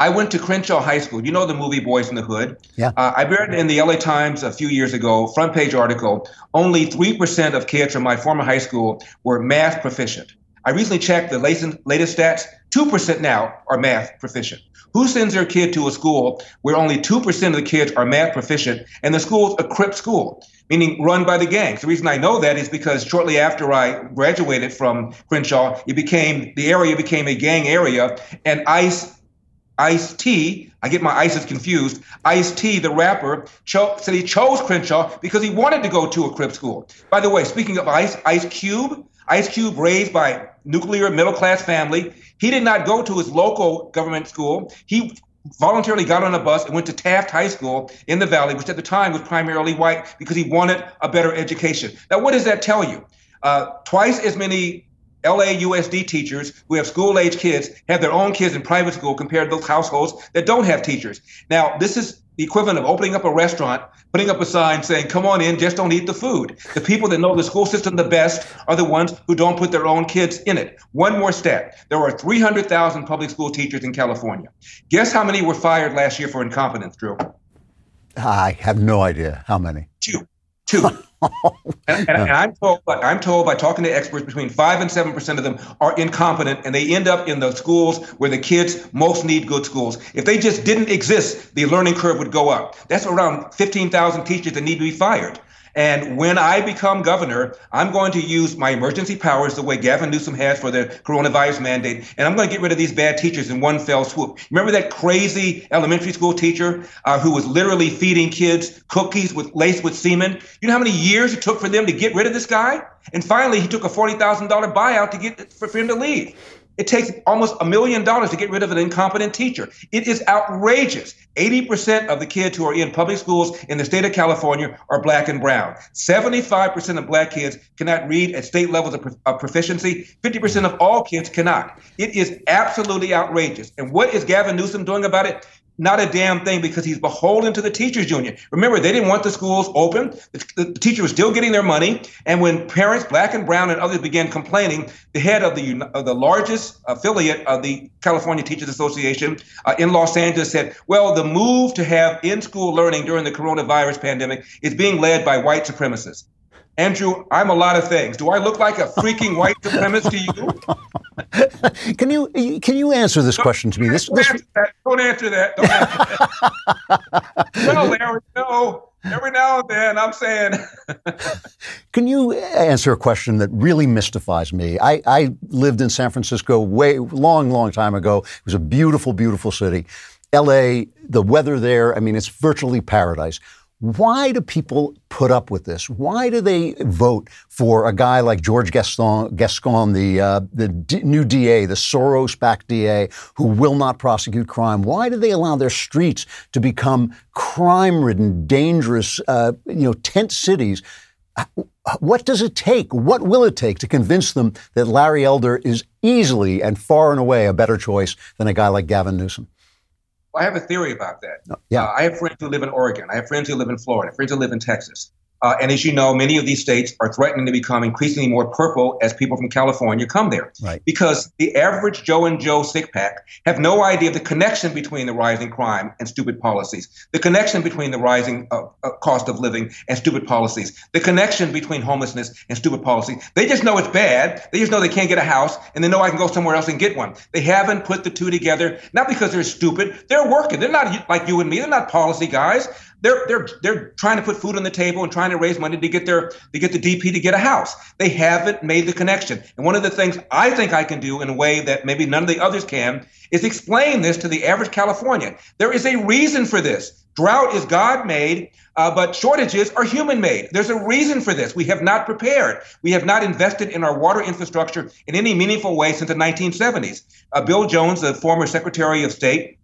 I went to Crenshaw High School. You know the movie Boys in the Hood? Yeah. Uh, I read in the LA Times a few years ago, front page article, only 3% of kids from my former high school were math proficient. I recently checked the latest, latest stats. 2% now are math proficient. Who sends their kid to a school where only 2% of the kids are math proficient and the school's a Crip school? meaning run by the gangs. The reason I know that is because shortly after I graduated from Crenshaw, it became the area became a gang area, and ICE Ice T, I get my ISIS confused. Ice T, the rapper, cho- said he chose Crenshaw because he wanted to go to a Crip school. By the way, speaking of Ice, Ice Cube, Ice Cube raised by nuclear middle class family. He did not go to his local government school. He voluntarily got on a bus and went to Taft High School in the Valley, which at the time was primarily white, because he wanted a better education. Now, what does that tell you? Uh, twice as many LAUSD teachers who have school age kids have their own kids in private school compared to those households that don't have teachers. Now, this is the equivalent of opening up a restaurant, putting up a sign saying, come on in, just don't eat the food. The people that know the school system the best are the ones who don't put their own kids in it. One more stat there are 300,000 public school teachers in California. Guess how many were fired last year for incompetence, Drew? I have no idea how many. Two. Two. and, and, and, I'm told, I'm told by talking to experts, between five and seven percent of them are incompetent, and they end up in the schools where the kids most need good schools. If they just didn't exist, the learning curve would go up. That's around 15,000 teachers that need to be fired. And when I become governor, I'm going to use my emergency powers the way Gavin Newsom has for the coronavirus mandate. And I'm going to get rid of these bad teachers in one fell swoop. Remember that crazy elementary school teacher uh, who was literally feeding kids cookies with laced with semen? You know how many years it took for them to get rid of this guy? And finally, he took a $40,000 buyout to get for, for him to leave. It takes almost a million dollars to get rid of an incompetent teacher. It is outrageous. 80% of the kids who are in public schools in the state of California are black and brown. 75% of black kids cannot read at state levels of, of proficiency. 50% of all kids cannot. It is absolutely outrageous. And what is Gavin Newsom doing about it? Not a damn thing because he's beholden to the teachers union. Remember, they didn't want the schools open. The, the were still getting their money. And when parents, black and brown and others began complaining, the head of the of the largest affiliate of the California Teachers Association uh, in Los Angeles said, "Well, the move to have in-school learning during the coronavirus pandemic is being led by white supremacists." Andrew, I'm a lot of things. Do I look like a freaking white supremacist to you? can you can you answer this question to me? This, Don't this answer that. Don't answer that. Don't answer that. no, Larry, no. Every now and then, I'm saying. Can you answer a question that really mystifies me? I, I lived in San Francisco way long, long time ago. It was a beautiful, beautiful city. LA, the weather there, I mean, it's virtually paradise. Why do people put up with this? Why do they vote for a guy like George Gascon, Gascon the, uh, the D- new DA, the Soros backed DA, who will not prosecute crime? Why do they allow their streets to become crime ridden, dangerous, uh, you know, tent cities? What does it take? What will it take to convince them that Larry Elder is easily and far and away a better choice than a guy like Gavin Newsom? I have a theory about that. yeah. Uh, I have friends who live in Oregon. I have friends who live in Florida, friends who live in Texas. Uh, and as you know, many of these states are threatening to become increasingly more purple as people from California come there. Right. Because the average Joe and Joe sick pack have no idea of the connection between the rising crime and stupid policies, the connection between the rising uh, uh, cost of living and stupid policies, the connection between homelessness and stupid policy. They just know it's bad. They just know they can't get a house and they know I can go somewhere else and get one. They haven't put the two together, not because they're stupid. They're working. They're not like you and me. They're not policy guys. They're they're they're trying to put food on the table and trying to raise money to get their to get the DP to get a house. They haven't made the connection. And one of the things I think I can do in a way that maybe none of the others can is explain this to the average Californian. There is a reason for this. Drought is God made, uh, but shortages are human made. There's a reason for this. We have not prepared. We have not invested in our water infrastructure in any meaningful way since the 1970s. Uh, Bill Jones, the former Secretary of State,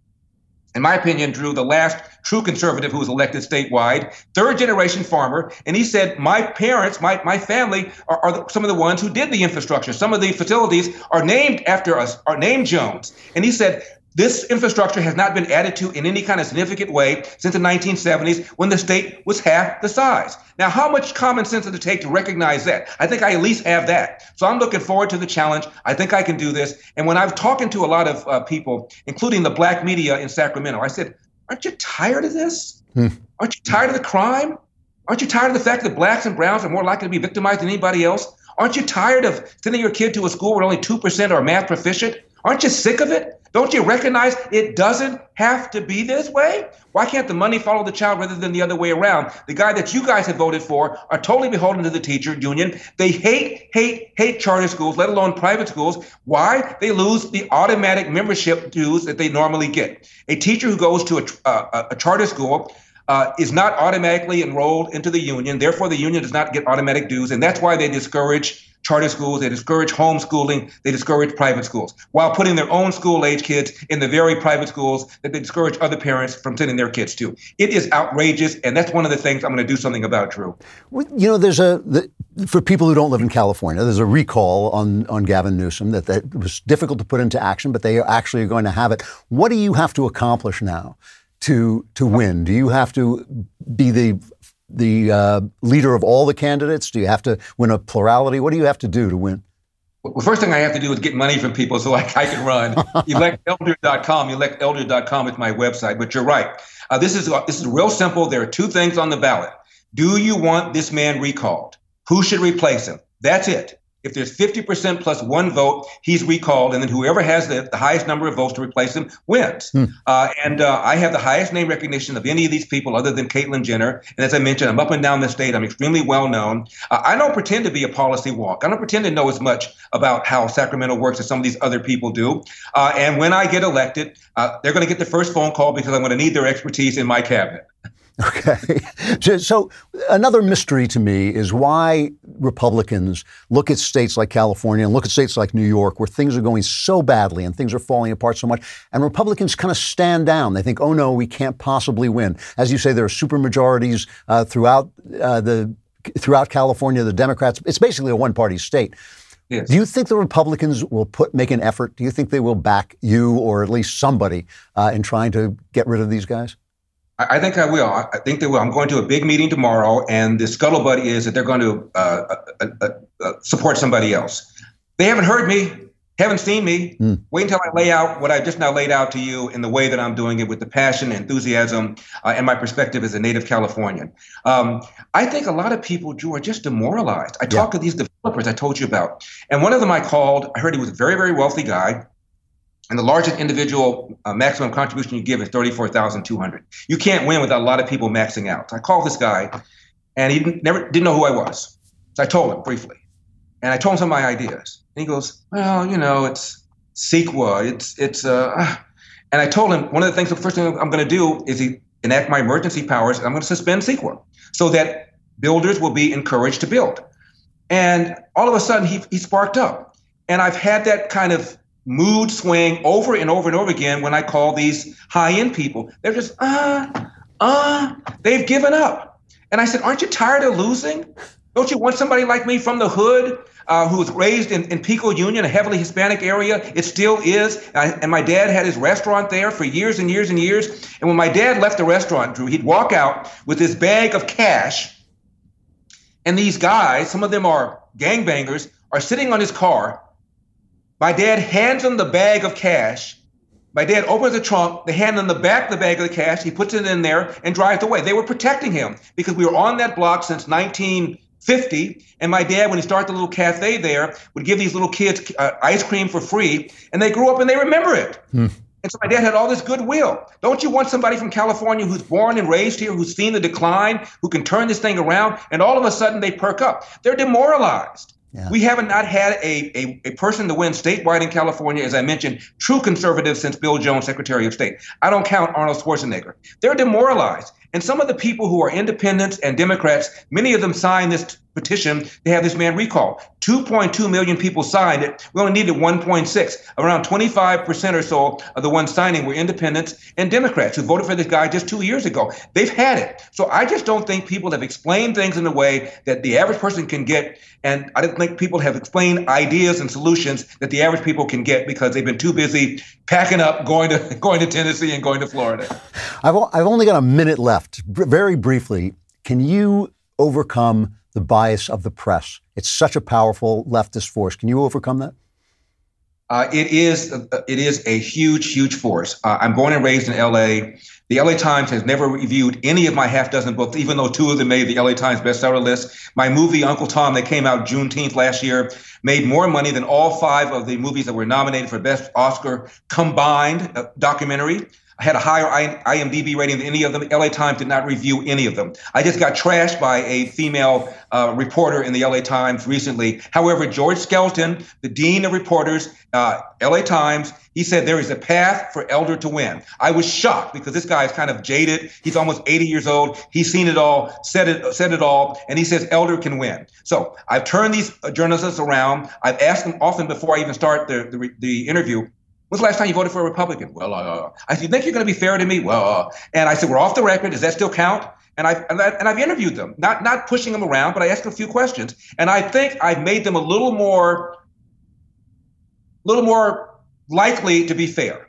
in my opinion, Drew, the last true conservative who was elected statewide, third generation farmer. And he said, My parents, my, my family are, are the, some of the ones who did the infrastructure. Some of the facilities are named after us, are named Jones. And he said, this infrastructure has not been added to in any kind of significant way since the 1970s when the state was half the size. Now, how much common sense does it take to recognize that? I think I at least have that. So I'm looking forward to the challenge. I think I can do this. And when I've talking to a lot of uh, people, including the black media in Sacramento, I said, Aren't you tired of this? Hmm. Aren't you tired of the crime? Aren't you tired of the fact that blacks and browns are more likely to be victimized than anybody else? Aren't you tired of sending your kid to a school where only 2% are math proficient? Aren't you sick of it? Don't you recognize it doesn't have to be this way? Why can't the money follow the child rather than the other way around? The guy that you guys have voted for are totally beholden to the teacher union. They hate, hate, hate charter schools, let alone private schools. Why? They lose the automatic membership dues that they normally get. A teacher who goes to a, a charter school uh, is not automatically enrolled into the union. Therefore, the union does not get automatic dues, and that's why they discourage charter schools, they discourage homeschooling, they discourage private schools, while putting their own school age kids in the very private schools that they discourage other parents from sending their kids to. It is outrageous, and that's one of the things I'm going to do something about, Drew. Well, You know, there's a the, for people who don't live in California, there's a recall on on Gavin Newsom that that was difficult to put into action, but they actually are going to have it. What do you have to accomplish now to to win? Do you have to be the the uh, leader of all the candidates? Do you have to win a plurality? What do you have to do to win? Well, first thing I have to do is get money from people so I, I can run. electelder.com. Electelder.com is my website. But you're right. Uh, this is this is real simple. There are two things on the ballot. Do you want this man recalled? Who should replace him? That's it. If there's 50% plus one vote, he's recalled, and then whoever has the, the highest number of votes to replace him wins. Hmm. Uh, and uh, I have the highest name recognition of any of these people other than Caitlyn Jenner. And as I mentioned, I'm up and down the state. I'm extremely well known. Uh, I don't pretend to be a policy wonk. I don't pretend to know as much about how Sacramento works as some of these other people do. Uh, and when I get elected, uh, they're going to get the first phone call because I'm going to need their expertise in my cabinet. Okay. So- another mystery to me is why Republicans look at states like California and look at states like New York where things are going so badly and things are falling apart so much, and Republicans kind of stand down. They think, oh no, we can't possibly win. As you say, there are supermajorities uh, throughout uh, the throughout California. The Democrats. It's basically a one-party state. Yes. Do you think the Republicans will put make an effort? Do you think they will back you or at least somebody uh, in trying to get rid of these guys? I, I think I will. I I think they will. I'm going to a big meeting tomorrow, and the scuttlebutt is that they're going to uh, uh, uh, uh, support somebody else. They haven't heard me, haven't seen me. Wait until I lay out what I just now laid out to you in the way that I'm doing it with the passion, enthusiasm, uh, and my perspective as a native Californian. Um, I think a lot of people, Drew, are just demoralized. I talk to these developers I told you about, and one of them I called. I heard he was a very, very wealthy guy. And the largest individual uh, maximum contribution you give is thirty-four thousand two hundred. You can't win without a lot of people maxing out. So I called this guy, and he didn't, never didn't know who I was. So I told him briefly, and I told him some of my ideas. And he goes, "Well, you know, it's CEQA. It's it's uh." And I told him one of the things. The first thing I'm going to do is he, enact my emergency powers, and I'm going to suspend CEQA so that builders will be encouraged to build. And all of a sudden, he he sparked up, and I've had that kind of mood swing over and over and over again when I call these high end people. They're just, uh, uh, they've given up. And I said, Aren't you tired of losing? Don't you want somebody like me from the hood uh, who was raised in, in Pico Union, a heavily Hispanic area? It still is. I, and my dad had his restaurant there for years and years and years. And when my dad left the restaurant, Drew, he'd walk out with this bag of cash. And these guys, some of them are gangbangers, are sitting on his car my dad hands him the bag of cash. My dad opens the trunk, they hand him the back of the bag of the cash, he puts it in there and drives away. They were protecting him because we were on that block since 1950. And my dad, when he started the little cafe there, would give these little kids uh, ice cream for free. And they grew up and they remember it. And so my dad had all this goodwill. Don't you want somebody from California who's born and raised here, who's seen the decline, who can turn this thing around? And all of a sudden they perk up. They're demoralized. We haven't not had a, a, a person to win statewide in California, as I mentioned, true conservative since Bill Jones, Secretary of State. I don't count Arnold Schwarzenegger. They're demoralized. And some of the people who are independents and Democrats, many of them signed this petition to have this man recalled. 2.2 million people signed it. We only needed 1.6. Around 25% or so of the ones signing were independents and Democrats who voted for this guy just two years ago. They've had it. So I just don't think people have explained things in a way that the average person can get. And I don't think people have explained ideas and solutions that the average people can get because they've been too busy packing up, going to going to Tennessee and going to Florida. I've, I've only got a minute left. Very briefly, can you overcome the bias of the press? It's such a powerful leftist force. Can you overcome that? Uh, it is uh, it is a huge, huge force. Uh, I'm born and raised in L.A. The LA Times has never reviewed any of my half dozen books, even though two of them made the LA Times bestseller list. My movie Uncle Tom, that came out Juneteenth last year, made more money than all five of the movies that were nominated for Best Oscar combined uh, documentary. I had a higher IMDb rating than any of them. LA Times did not review any of them. I just got trashed by a female uh, reporter in the LA Times recently. However, George Skelton, the dean of reporters, uh, LA Times, he said there is a path for Elder to win. I was shocked because this guy is kind of jaded. He's almost 80 years old. He's seen it all, said it, said it all, and he says Elder can win. So I've turned these uh, journalists around. I've asked them often before I even start the the, the interview. When's the last time you voted for a Republican? Well, uh, I said, think you're going to be fair to me? Well, uh, and I said, we're off the record. Does that still count? And I've, and, I, and I've interviewed them, not, not pushing them around, but I asked them a few questions. And I think I've made them a little more, little more likely to be fair.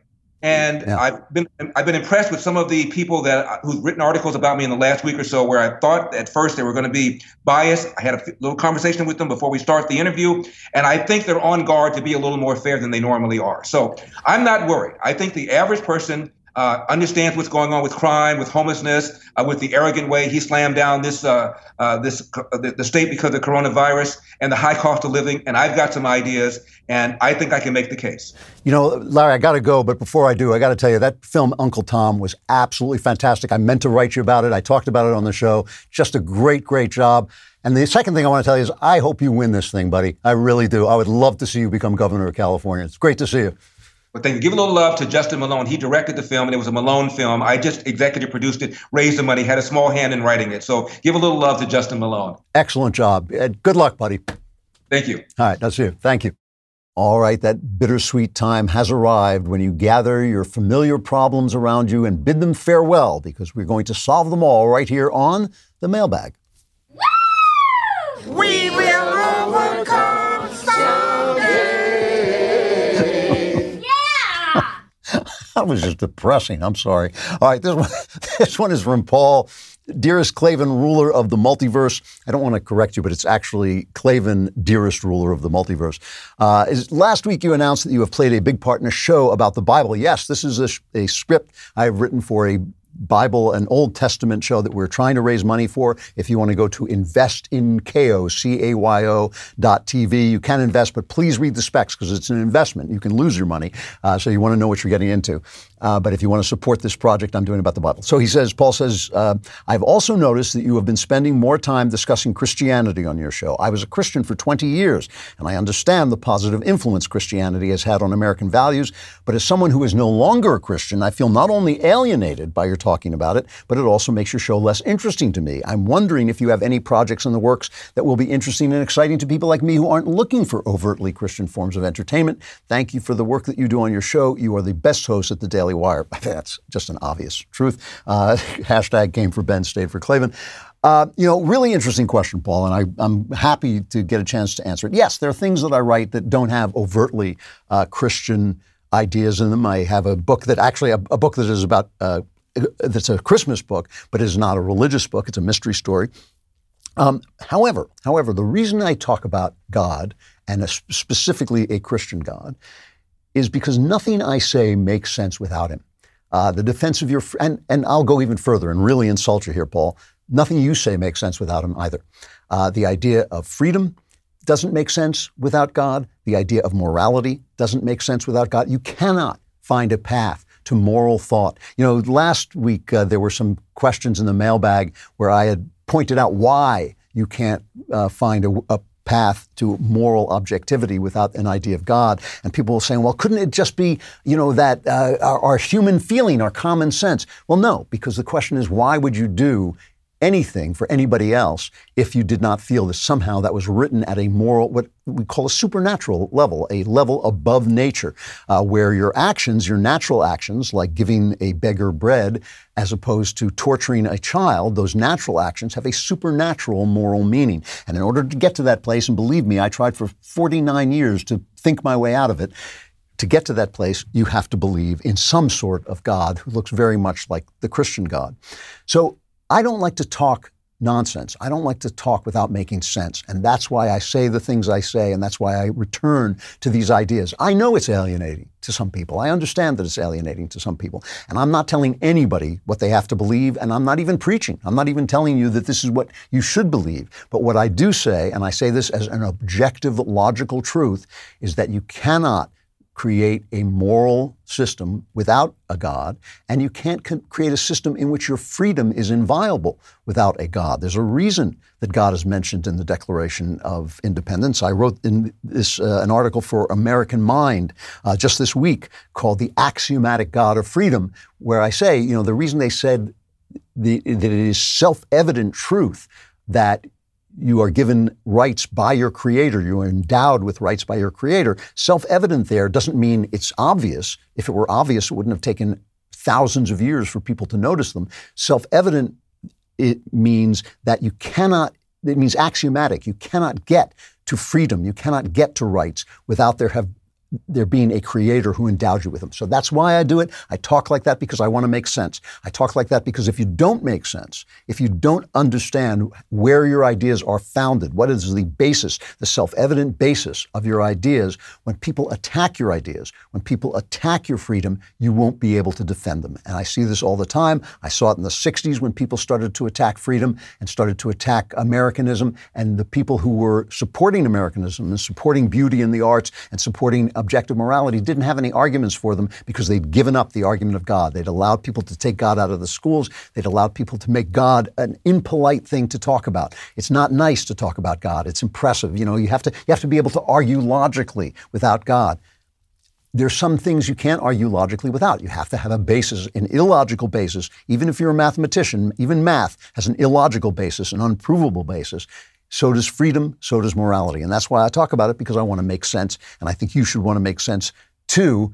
And I've been I've been impressed with some of the people that uh, who've written articles about me in the last week or so, where I thought at first they were going to be biased. I had a little conversation with them before we start the interview, and I think they're on guard to be a little more fair than they normally are. So I'm not worried. I think the average person uh, understands what's going on with crime, with homelessness, uh, with the arrogant way he slammed down this uh, uh, this uh, the, the state because of the coronavirus and the high cost of living. And I've got some ideas, and I think I can make the case. You know, Larry, I got to go, but before I do, I got to tell you that film Uncle Tom was absolutely fantastic. I meant to write you about it. I talked about it on the show. Just a great, great job. And the second thing I want to tell you is I hope you win this thing, buddy. I really do. I would love to see you become governor of California. It's great to see you. But thank you. Give a little love to Justin Malone. He directed the film, and it was a Malone film. I just executive produced it, raised the money, had a small hand in writing it. So give a little love to Justin Malone. Excellent job. Ed, good luck, buddy. Thank you. All right, that's you. Thank you. All right, that bittersweet time has arrived when you gather your familiar problems around you and bid them farewell because we're going to solve them all right here on the mailbag. We will that was just depressing. I'm sorry. All right, this one, this one is from Paul. Dearest Klavan, ruler of the multiverse. I don't want to correct you, but it's actually Klavan, dearest ruler of the multiverse. Uh, is, last week you announced that you have played a big part in a show about the Bible. Yes, this is a, a script I have written for a Bible, an Old Testament show that we're trying to raise money for. If you want to go to investincayo, C-A-Y-O dot TV, you can invest, but please read the specs because it's an investment. You can lose your money. Uh, so you want to know what you're getting into. Uh, but if you want to support this project I'm doing about the Bible. So he says, Paul says, uh, I've also noticed that you have been spending more time discussing Christianity on your show. I was a Christian for 20 years, and I understand the positive influence Christianity has had on American values. But as someone who is no longer a Christian, I feel not only alienated by your talking about it, but it also makes your show less interesting to me. I'm wondering if you have any projects in the works that will be interesting and exciting to people like me who aren't looking for overtly Christian forms of entertainment. Thank you for the work that you do on your show. You are the best host at the Daily Wire. That's just an obvious truth. Uh, hashtag came for Ben, stayed for Klavan. Uh, you know, really interesting question, Paul, and I, am happy to get a chance to answer it. Yes, there are things that I write that don't have overtly uh, Christian ideas in them. I have a book that actually a, a book that is about uh, that's a Christmas book, but is not a religious book. It's a mystery story. Um, however, however, the reason I talk about God and a, specifically a Christian God is because nothing I say makes sense without Him. Uh, the defense of your and and I'll go even further and really insult you here, Paul. Nothing you say makes sense without Him either. Uh, the idea of freedom doesn't make sense without God. The idea of morality doesn't make sense without God. You cannot find a path to moral thought. You know, last week uh, there were some questions in the mailbag where I had pointed out why you can't uh, find a, a path to moral objectivity without an idea of God. And people were saying, well, couldn't it just be, you know, that uh, our, our, human feeling, our common sense? Well, no, because the question is, why would you do anything for anybody else if you did not feel that somehow that was written at a moral, what we call a supernatural level, a level above nature, uh, where your actions, your natural actions, like giving a beggar bread as opposed to torturing a child, those natural actions have a supernatural moral meaning. And in order to get to that place, and believe me, I tried for 49 years to think my way out of it, to get to that place, you have to believe in some sort of God who looks very much like the Christian God. So I don't like to talk nonsense. I don't like to talk without making sense. And that's why I say the things I say, and that's why I return to these ideas. I know it's alienating to some people. I understand that it's alienating to some people. And I'm not telling anybody what they have to believe, and I'm not even preaching. I'm not even telling you that this is what you should believe. But what I do say, and I say this as an objective, logical truth, is that you cannot create a moral system without a God, and you can't create a system in which your freedom is inviolable without a God. There's a reason that God is mentioned in the Declaration of Independence. I wrote in this uh, an article for American Mind uh, just this week called "The Axiomatic God of Freedom," where I say, you know, the reason they said the, that it is self-evident truth that you are given rights by your creator. You are endowed with rights by your creator. Self evident there doesn't mean it's obvious. If it were obvious, it wouldn't have taken thousands of years for people to notice them. Self evident, it means that you cannot, it means axiomatic. You cannot get to freedom. You cannot get to rights without there have there being a creator who endowed you with them. So that's why I do it. I talk like that because I want to make sense. I talk like that because if you don't make sense, if you don't understand where your ideas are founded, what is the basis, the self evident basis of your ideas, when people attack your ideas, when people attack your freedom, you won't be able to defend them. And I see this all the time. I saw it in the 60s when people started to attack freedom and started to attack Americanism, and the people who were supporting Americanism and supporting beauty in the arts and supporting objective morality didn't have any arguments for them because they'd given up the argument of God. They'd allowed people to take God out of the schools. They'd allowed people to make God an impolite thing to talk about. It's not nice to talk about God. It's impressive. You know, you have to you have to be able to argue logically without God. There's some things you can't argue logically without. You have to have a basis, an illogical basis. Even if you're a mathematician, even math has an illogical basis, an unprovable basis. So does freedom, so does morality. And that's why I talk about it because I want to make sense. And I think you should want to make sense too.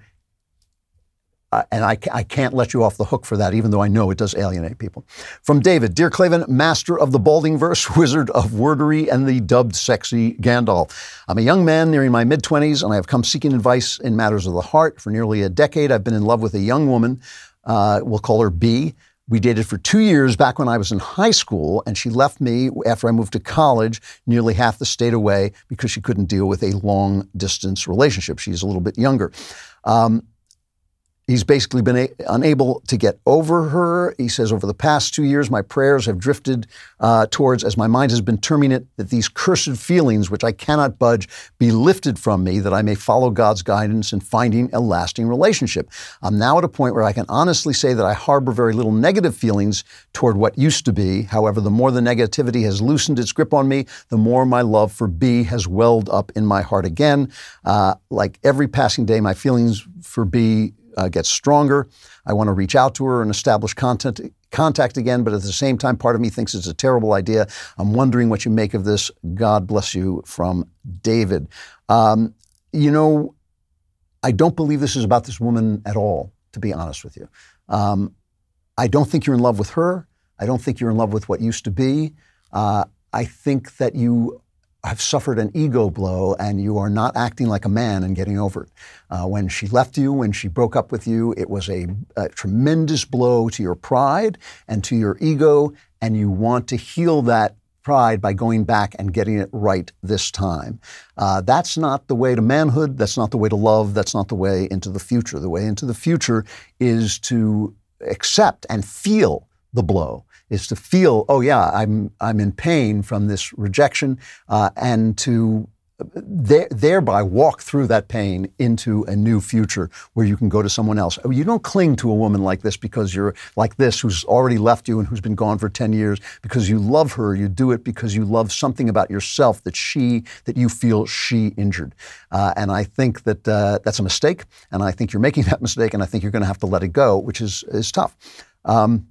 uh, and I, I can't let you off the hook for that, even though I know it does alienate people. From David, Dear Klavan, master of the balding verse, wizard of wordery, and the dubbed sexy Gandalf. I'm a young man nearing my mid 20s, and I have come seeking advice in matters of the heart. For nearly a decade, I've been in love with a young woman. Uh, we'll call her B. We dated for two years back when I was in high school, and she left me after I moved to college, nearly half the state away, because she couldn't deal with a long distance relationship. She's a little bit younger. Um, He's basically been a- unable to get over her. He says, over the past two years, my prayers have drifted uh, towards, as my mind has been terming it, that these cursed feelings, which I cannot budge, be lifted from me, that I may follow God's guidance in finding a lasting relationship. I'm now at a point where I can honestly say that I harbor very little negative feelings toward what used to be. However, the more the negativity has loosened its grip on me, the more my love for B has welled up in my heart again. Uh, like every passing day, my feelings for B uh, gets stronger. I want to reach out to her and establish content, contact again, but at the same time, part of me thinks it's a terrible idea. I'm wondering what you make of this. God bless you from David. Um, you know, I don't believe this is about this woman at all, to be honest with you. Um, I don't think you're in love with her. I don't think you're in love with what used to be. Uh, I think that you have suffered an ego blow and you are not acting like a man and getting over it. Uh, when she left you, when she broke up with you, it was a, a, tremendous blow to your pride and to your ego, and you want to heal that pride by going back and getting it right this time. Uh, that's not the way to manhood. That's not the way to love. That's not the way into the future. The way into the future is to accept and feel the blow is to feel, oh yeah, I'm I'm in pain from this rejection, uh, and to there, thereby walk through that pain into a new future where you can go to someone else. Oh, you don't cling to a woman like this because you're like this, who's already left you and who's been gone for 10 years, because you love her. You do it because you love something about yourself that she, that you feel she injured. Uh, and I think that uh, that's a mistake. And I think you're making that mistake. And I think you're going to have to let it go, which is, is tough. Um,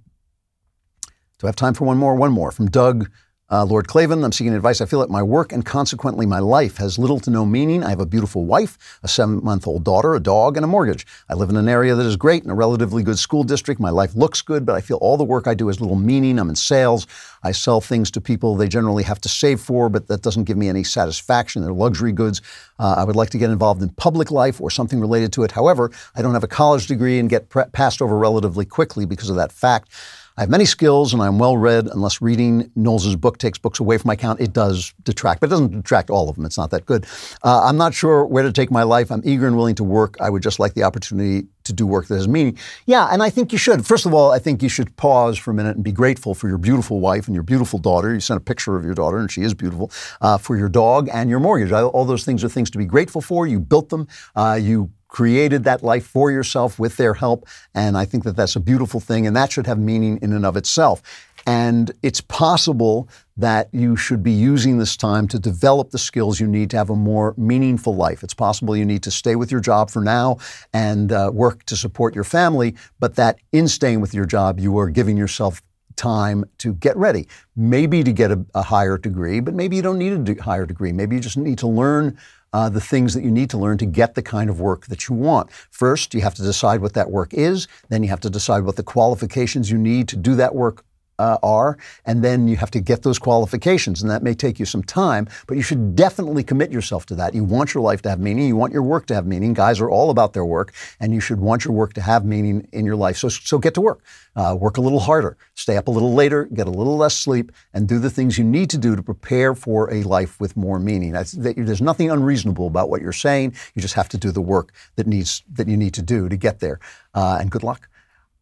do I have time for one more? One more from Doug. Uh, Lord Klavan, I'm seeking advice. I feel that my work and consequently my life has little to no meaning. I have a beautiful wife, a seven month old daughter, a dog, and a mortgage. I live in an area that is great in a relatively good school district. My life looks good, but I feel all the work I do has little meaning. I'm in sales. I sell things to people they generally have to save for, but that doesn't give me any satisfaction. They're luxury goods. Uh, I would like to get involved in public life or something related to it. However, I don't have a college degree and get pre- passed over relatively quickly because of that fact. I have many skills and I'm well read. Unless reading Knowles' book takes books away from my count, it does detract, but it doesn't detract all of them. It's not that good. Uh, I'm not sure where to take my life. I'm eager and willing to work. I would just like the opportunity to do work that has meaning. Yeah, and I think you should. First of all, I think you should pause for a minute and be grateful for your beautiful wife and your beautiful daughter. You sent a picture of your daughter, and she is beautiful. Uh, for your dog and your mortgage. All those things are things to be grateful for. You built them. Uh, you created that life for yourself with their help. And I think that that's a beautiful thing, and that should have meaning in and of itself. And it's possible that you should be using this time to develop the skills you need to have a more meaningful life. It's possible you need to stay with your job for now and uh, work to support your family, but that in staying with your job, you are giving yourself time to get ready. Maybe to get a, a higher degree, but maybe you don't need a de- higher degree. Maybe you just need to learn uh, the things that you need to learn to get the kind of work that you want. First, you have to decide what that work is. Then you have to decide what the qualifications you need to do that work uh, are, and then you have to get those qualifications, and that may take you some time, but you should definitely commit yourself to that. You want your life to have meaning, you want your work to have meaning. Guys are all about their work, and you should want your work to have meaning in your life. So, so get to work. Uh, work a little harder, stay up a little later, get a little less sleep, and do the things you need to do to prepare for a life with more meaning. That's, that, there's nothing unreasonable about what you're saying. You just have to do the work that needs that you need to do to get there. Uh, and good luck.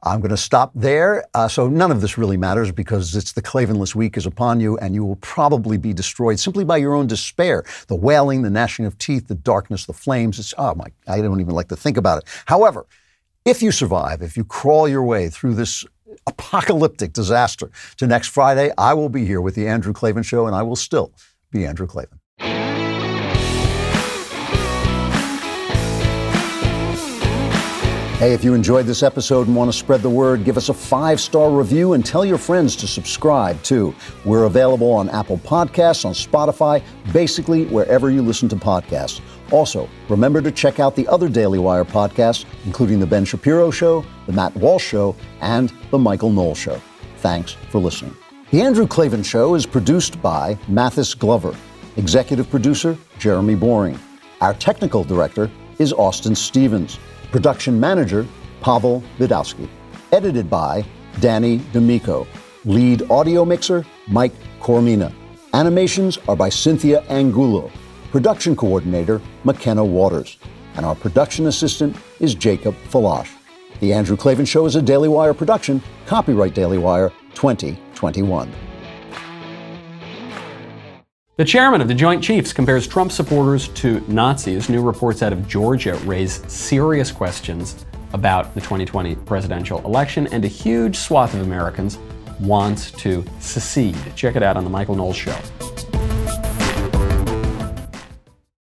I'm going to stop there. Uh, so none of this really matters because it's the Klavanless week is upon you, and you will probably be destroyed simply by your own despair. The wailing, the gnashing of teeth, the darkness, the flames. It's oh my! I don't even like to think about it. However, if you survive, if you crawl your way through this apocalyptic disaster to next Friday, I will be here with the Andrew Klavan Show, and I will still be Andrew Klavan. Hey, if you enjoyed this episode and want to spread the word, give us a five star review and tell your friends to subscribe too. We're available on Apple Podcasts, on Spotify, basically wherever you listen to podcasts. Also, remember to check out the other Daily Wire podcasts, including The Ben Shapiro Show, The Matt Walsh Show, and The Michael Knowles Show. Thanks for listening. The Andrew Klavan Show is produced by Mathis Glover, executive producer Jeremy Boring. Our technical director is Austin Stevens, production manager Pavel Vidowski, edited by Danny D'Amico, lead audio mixer Mike Coromina. Animations are by Cynthia Angulo. Production coordinator, McKenna Waters. And our production assistant is Jacob Falash. The Andrew Klavan Show is a Daily Wire production, copyright Daily Wire 2021. The chairman of the Joint Chiefs compares Trump supporters to Nazis. New reports out of Georgia raise serious questions about the 2020 presidential election, and a huge swath of Americans wants to secede. Check it out on The Michael Knowles Show.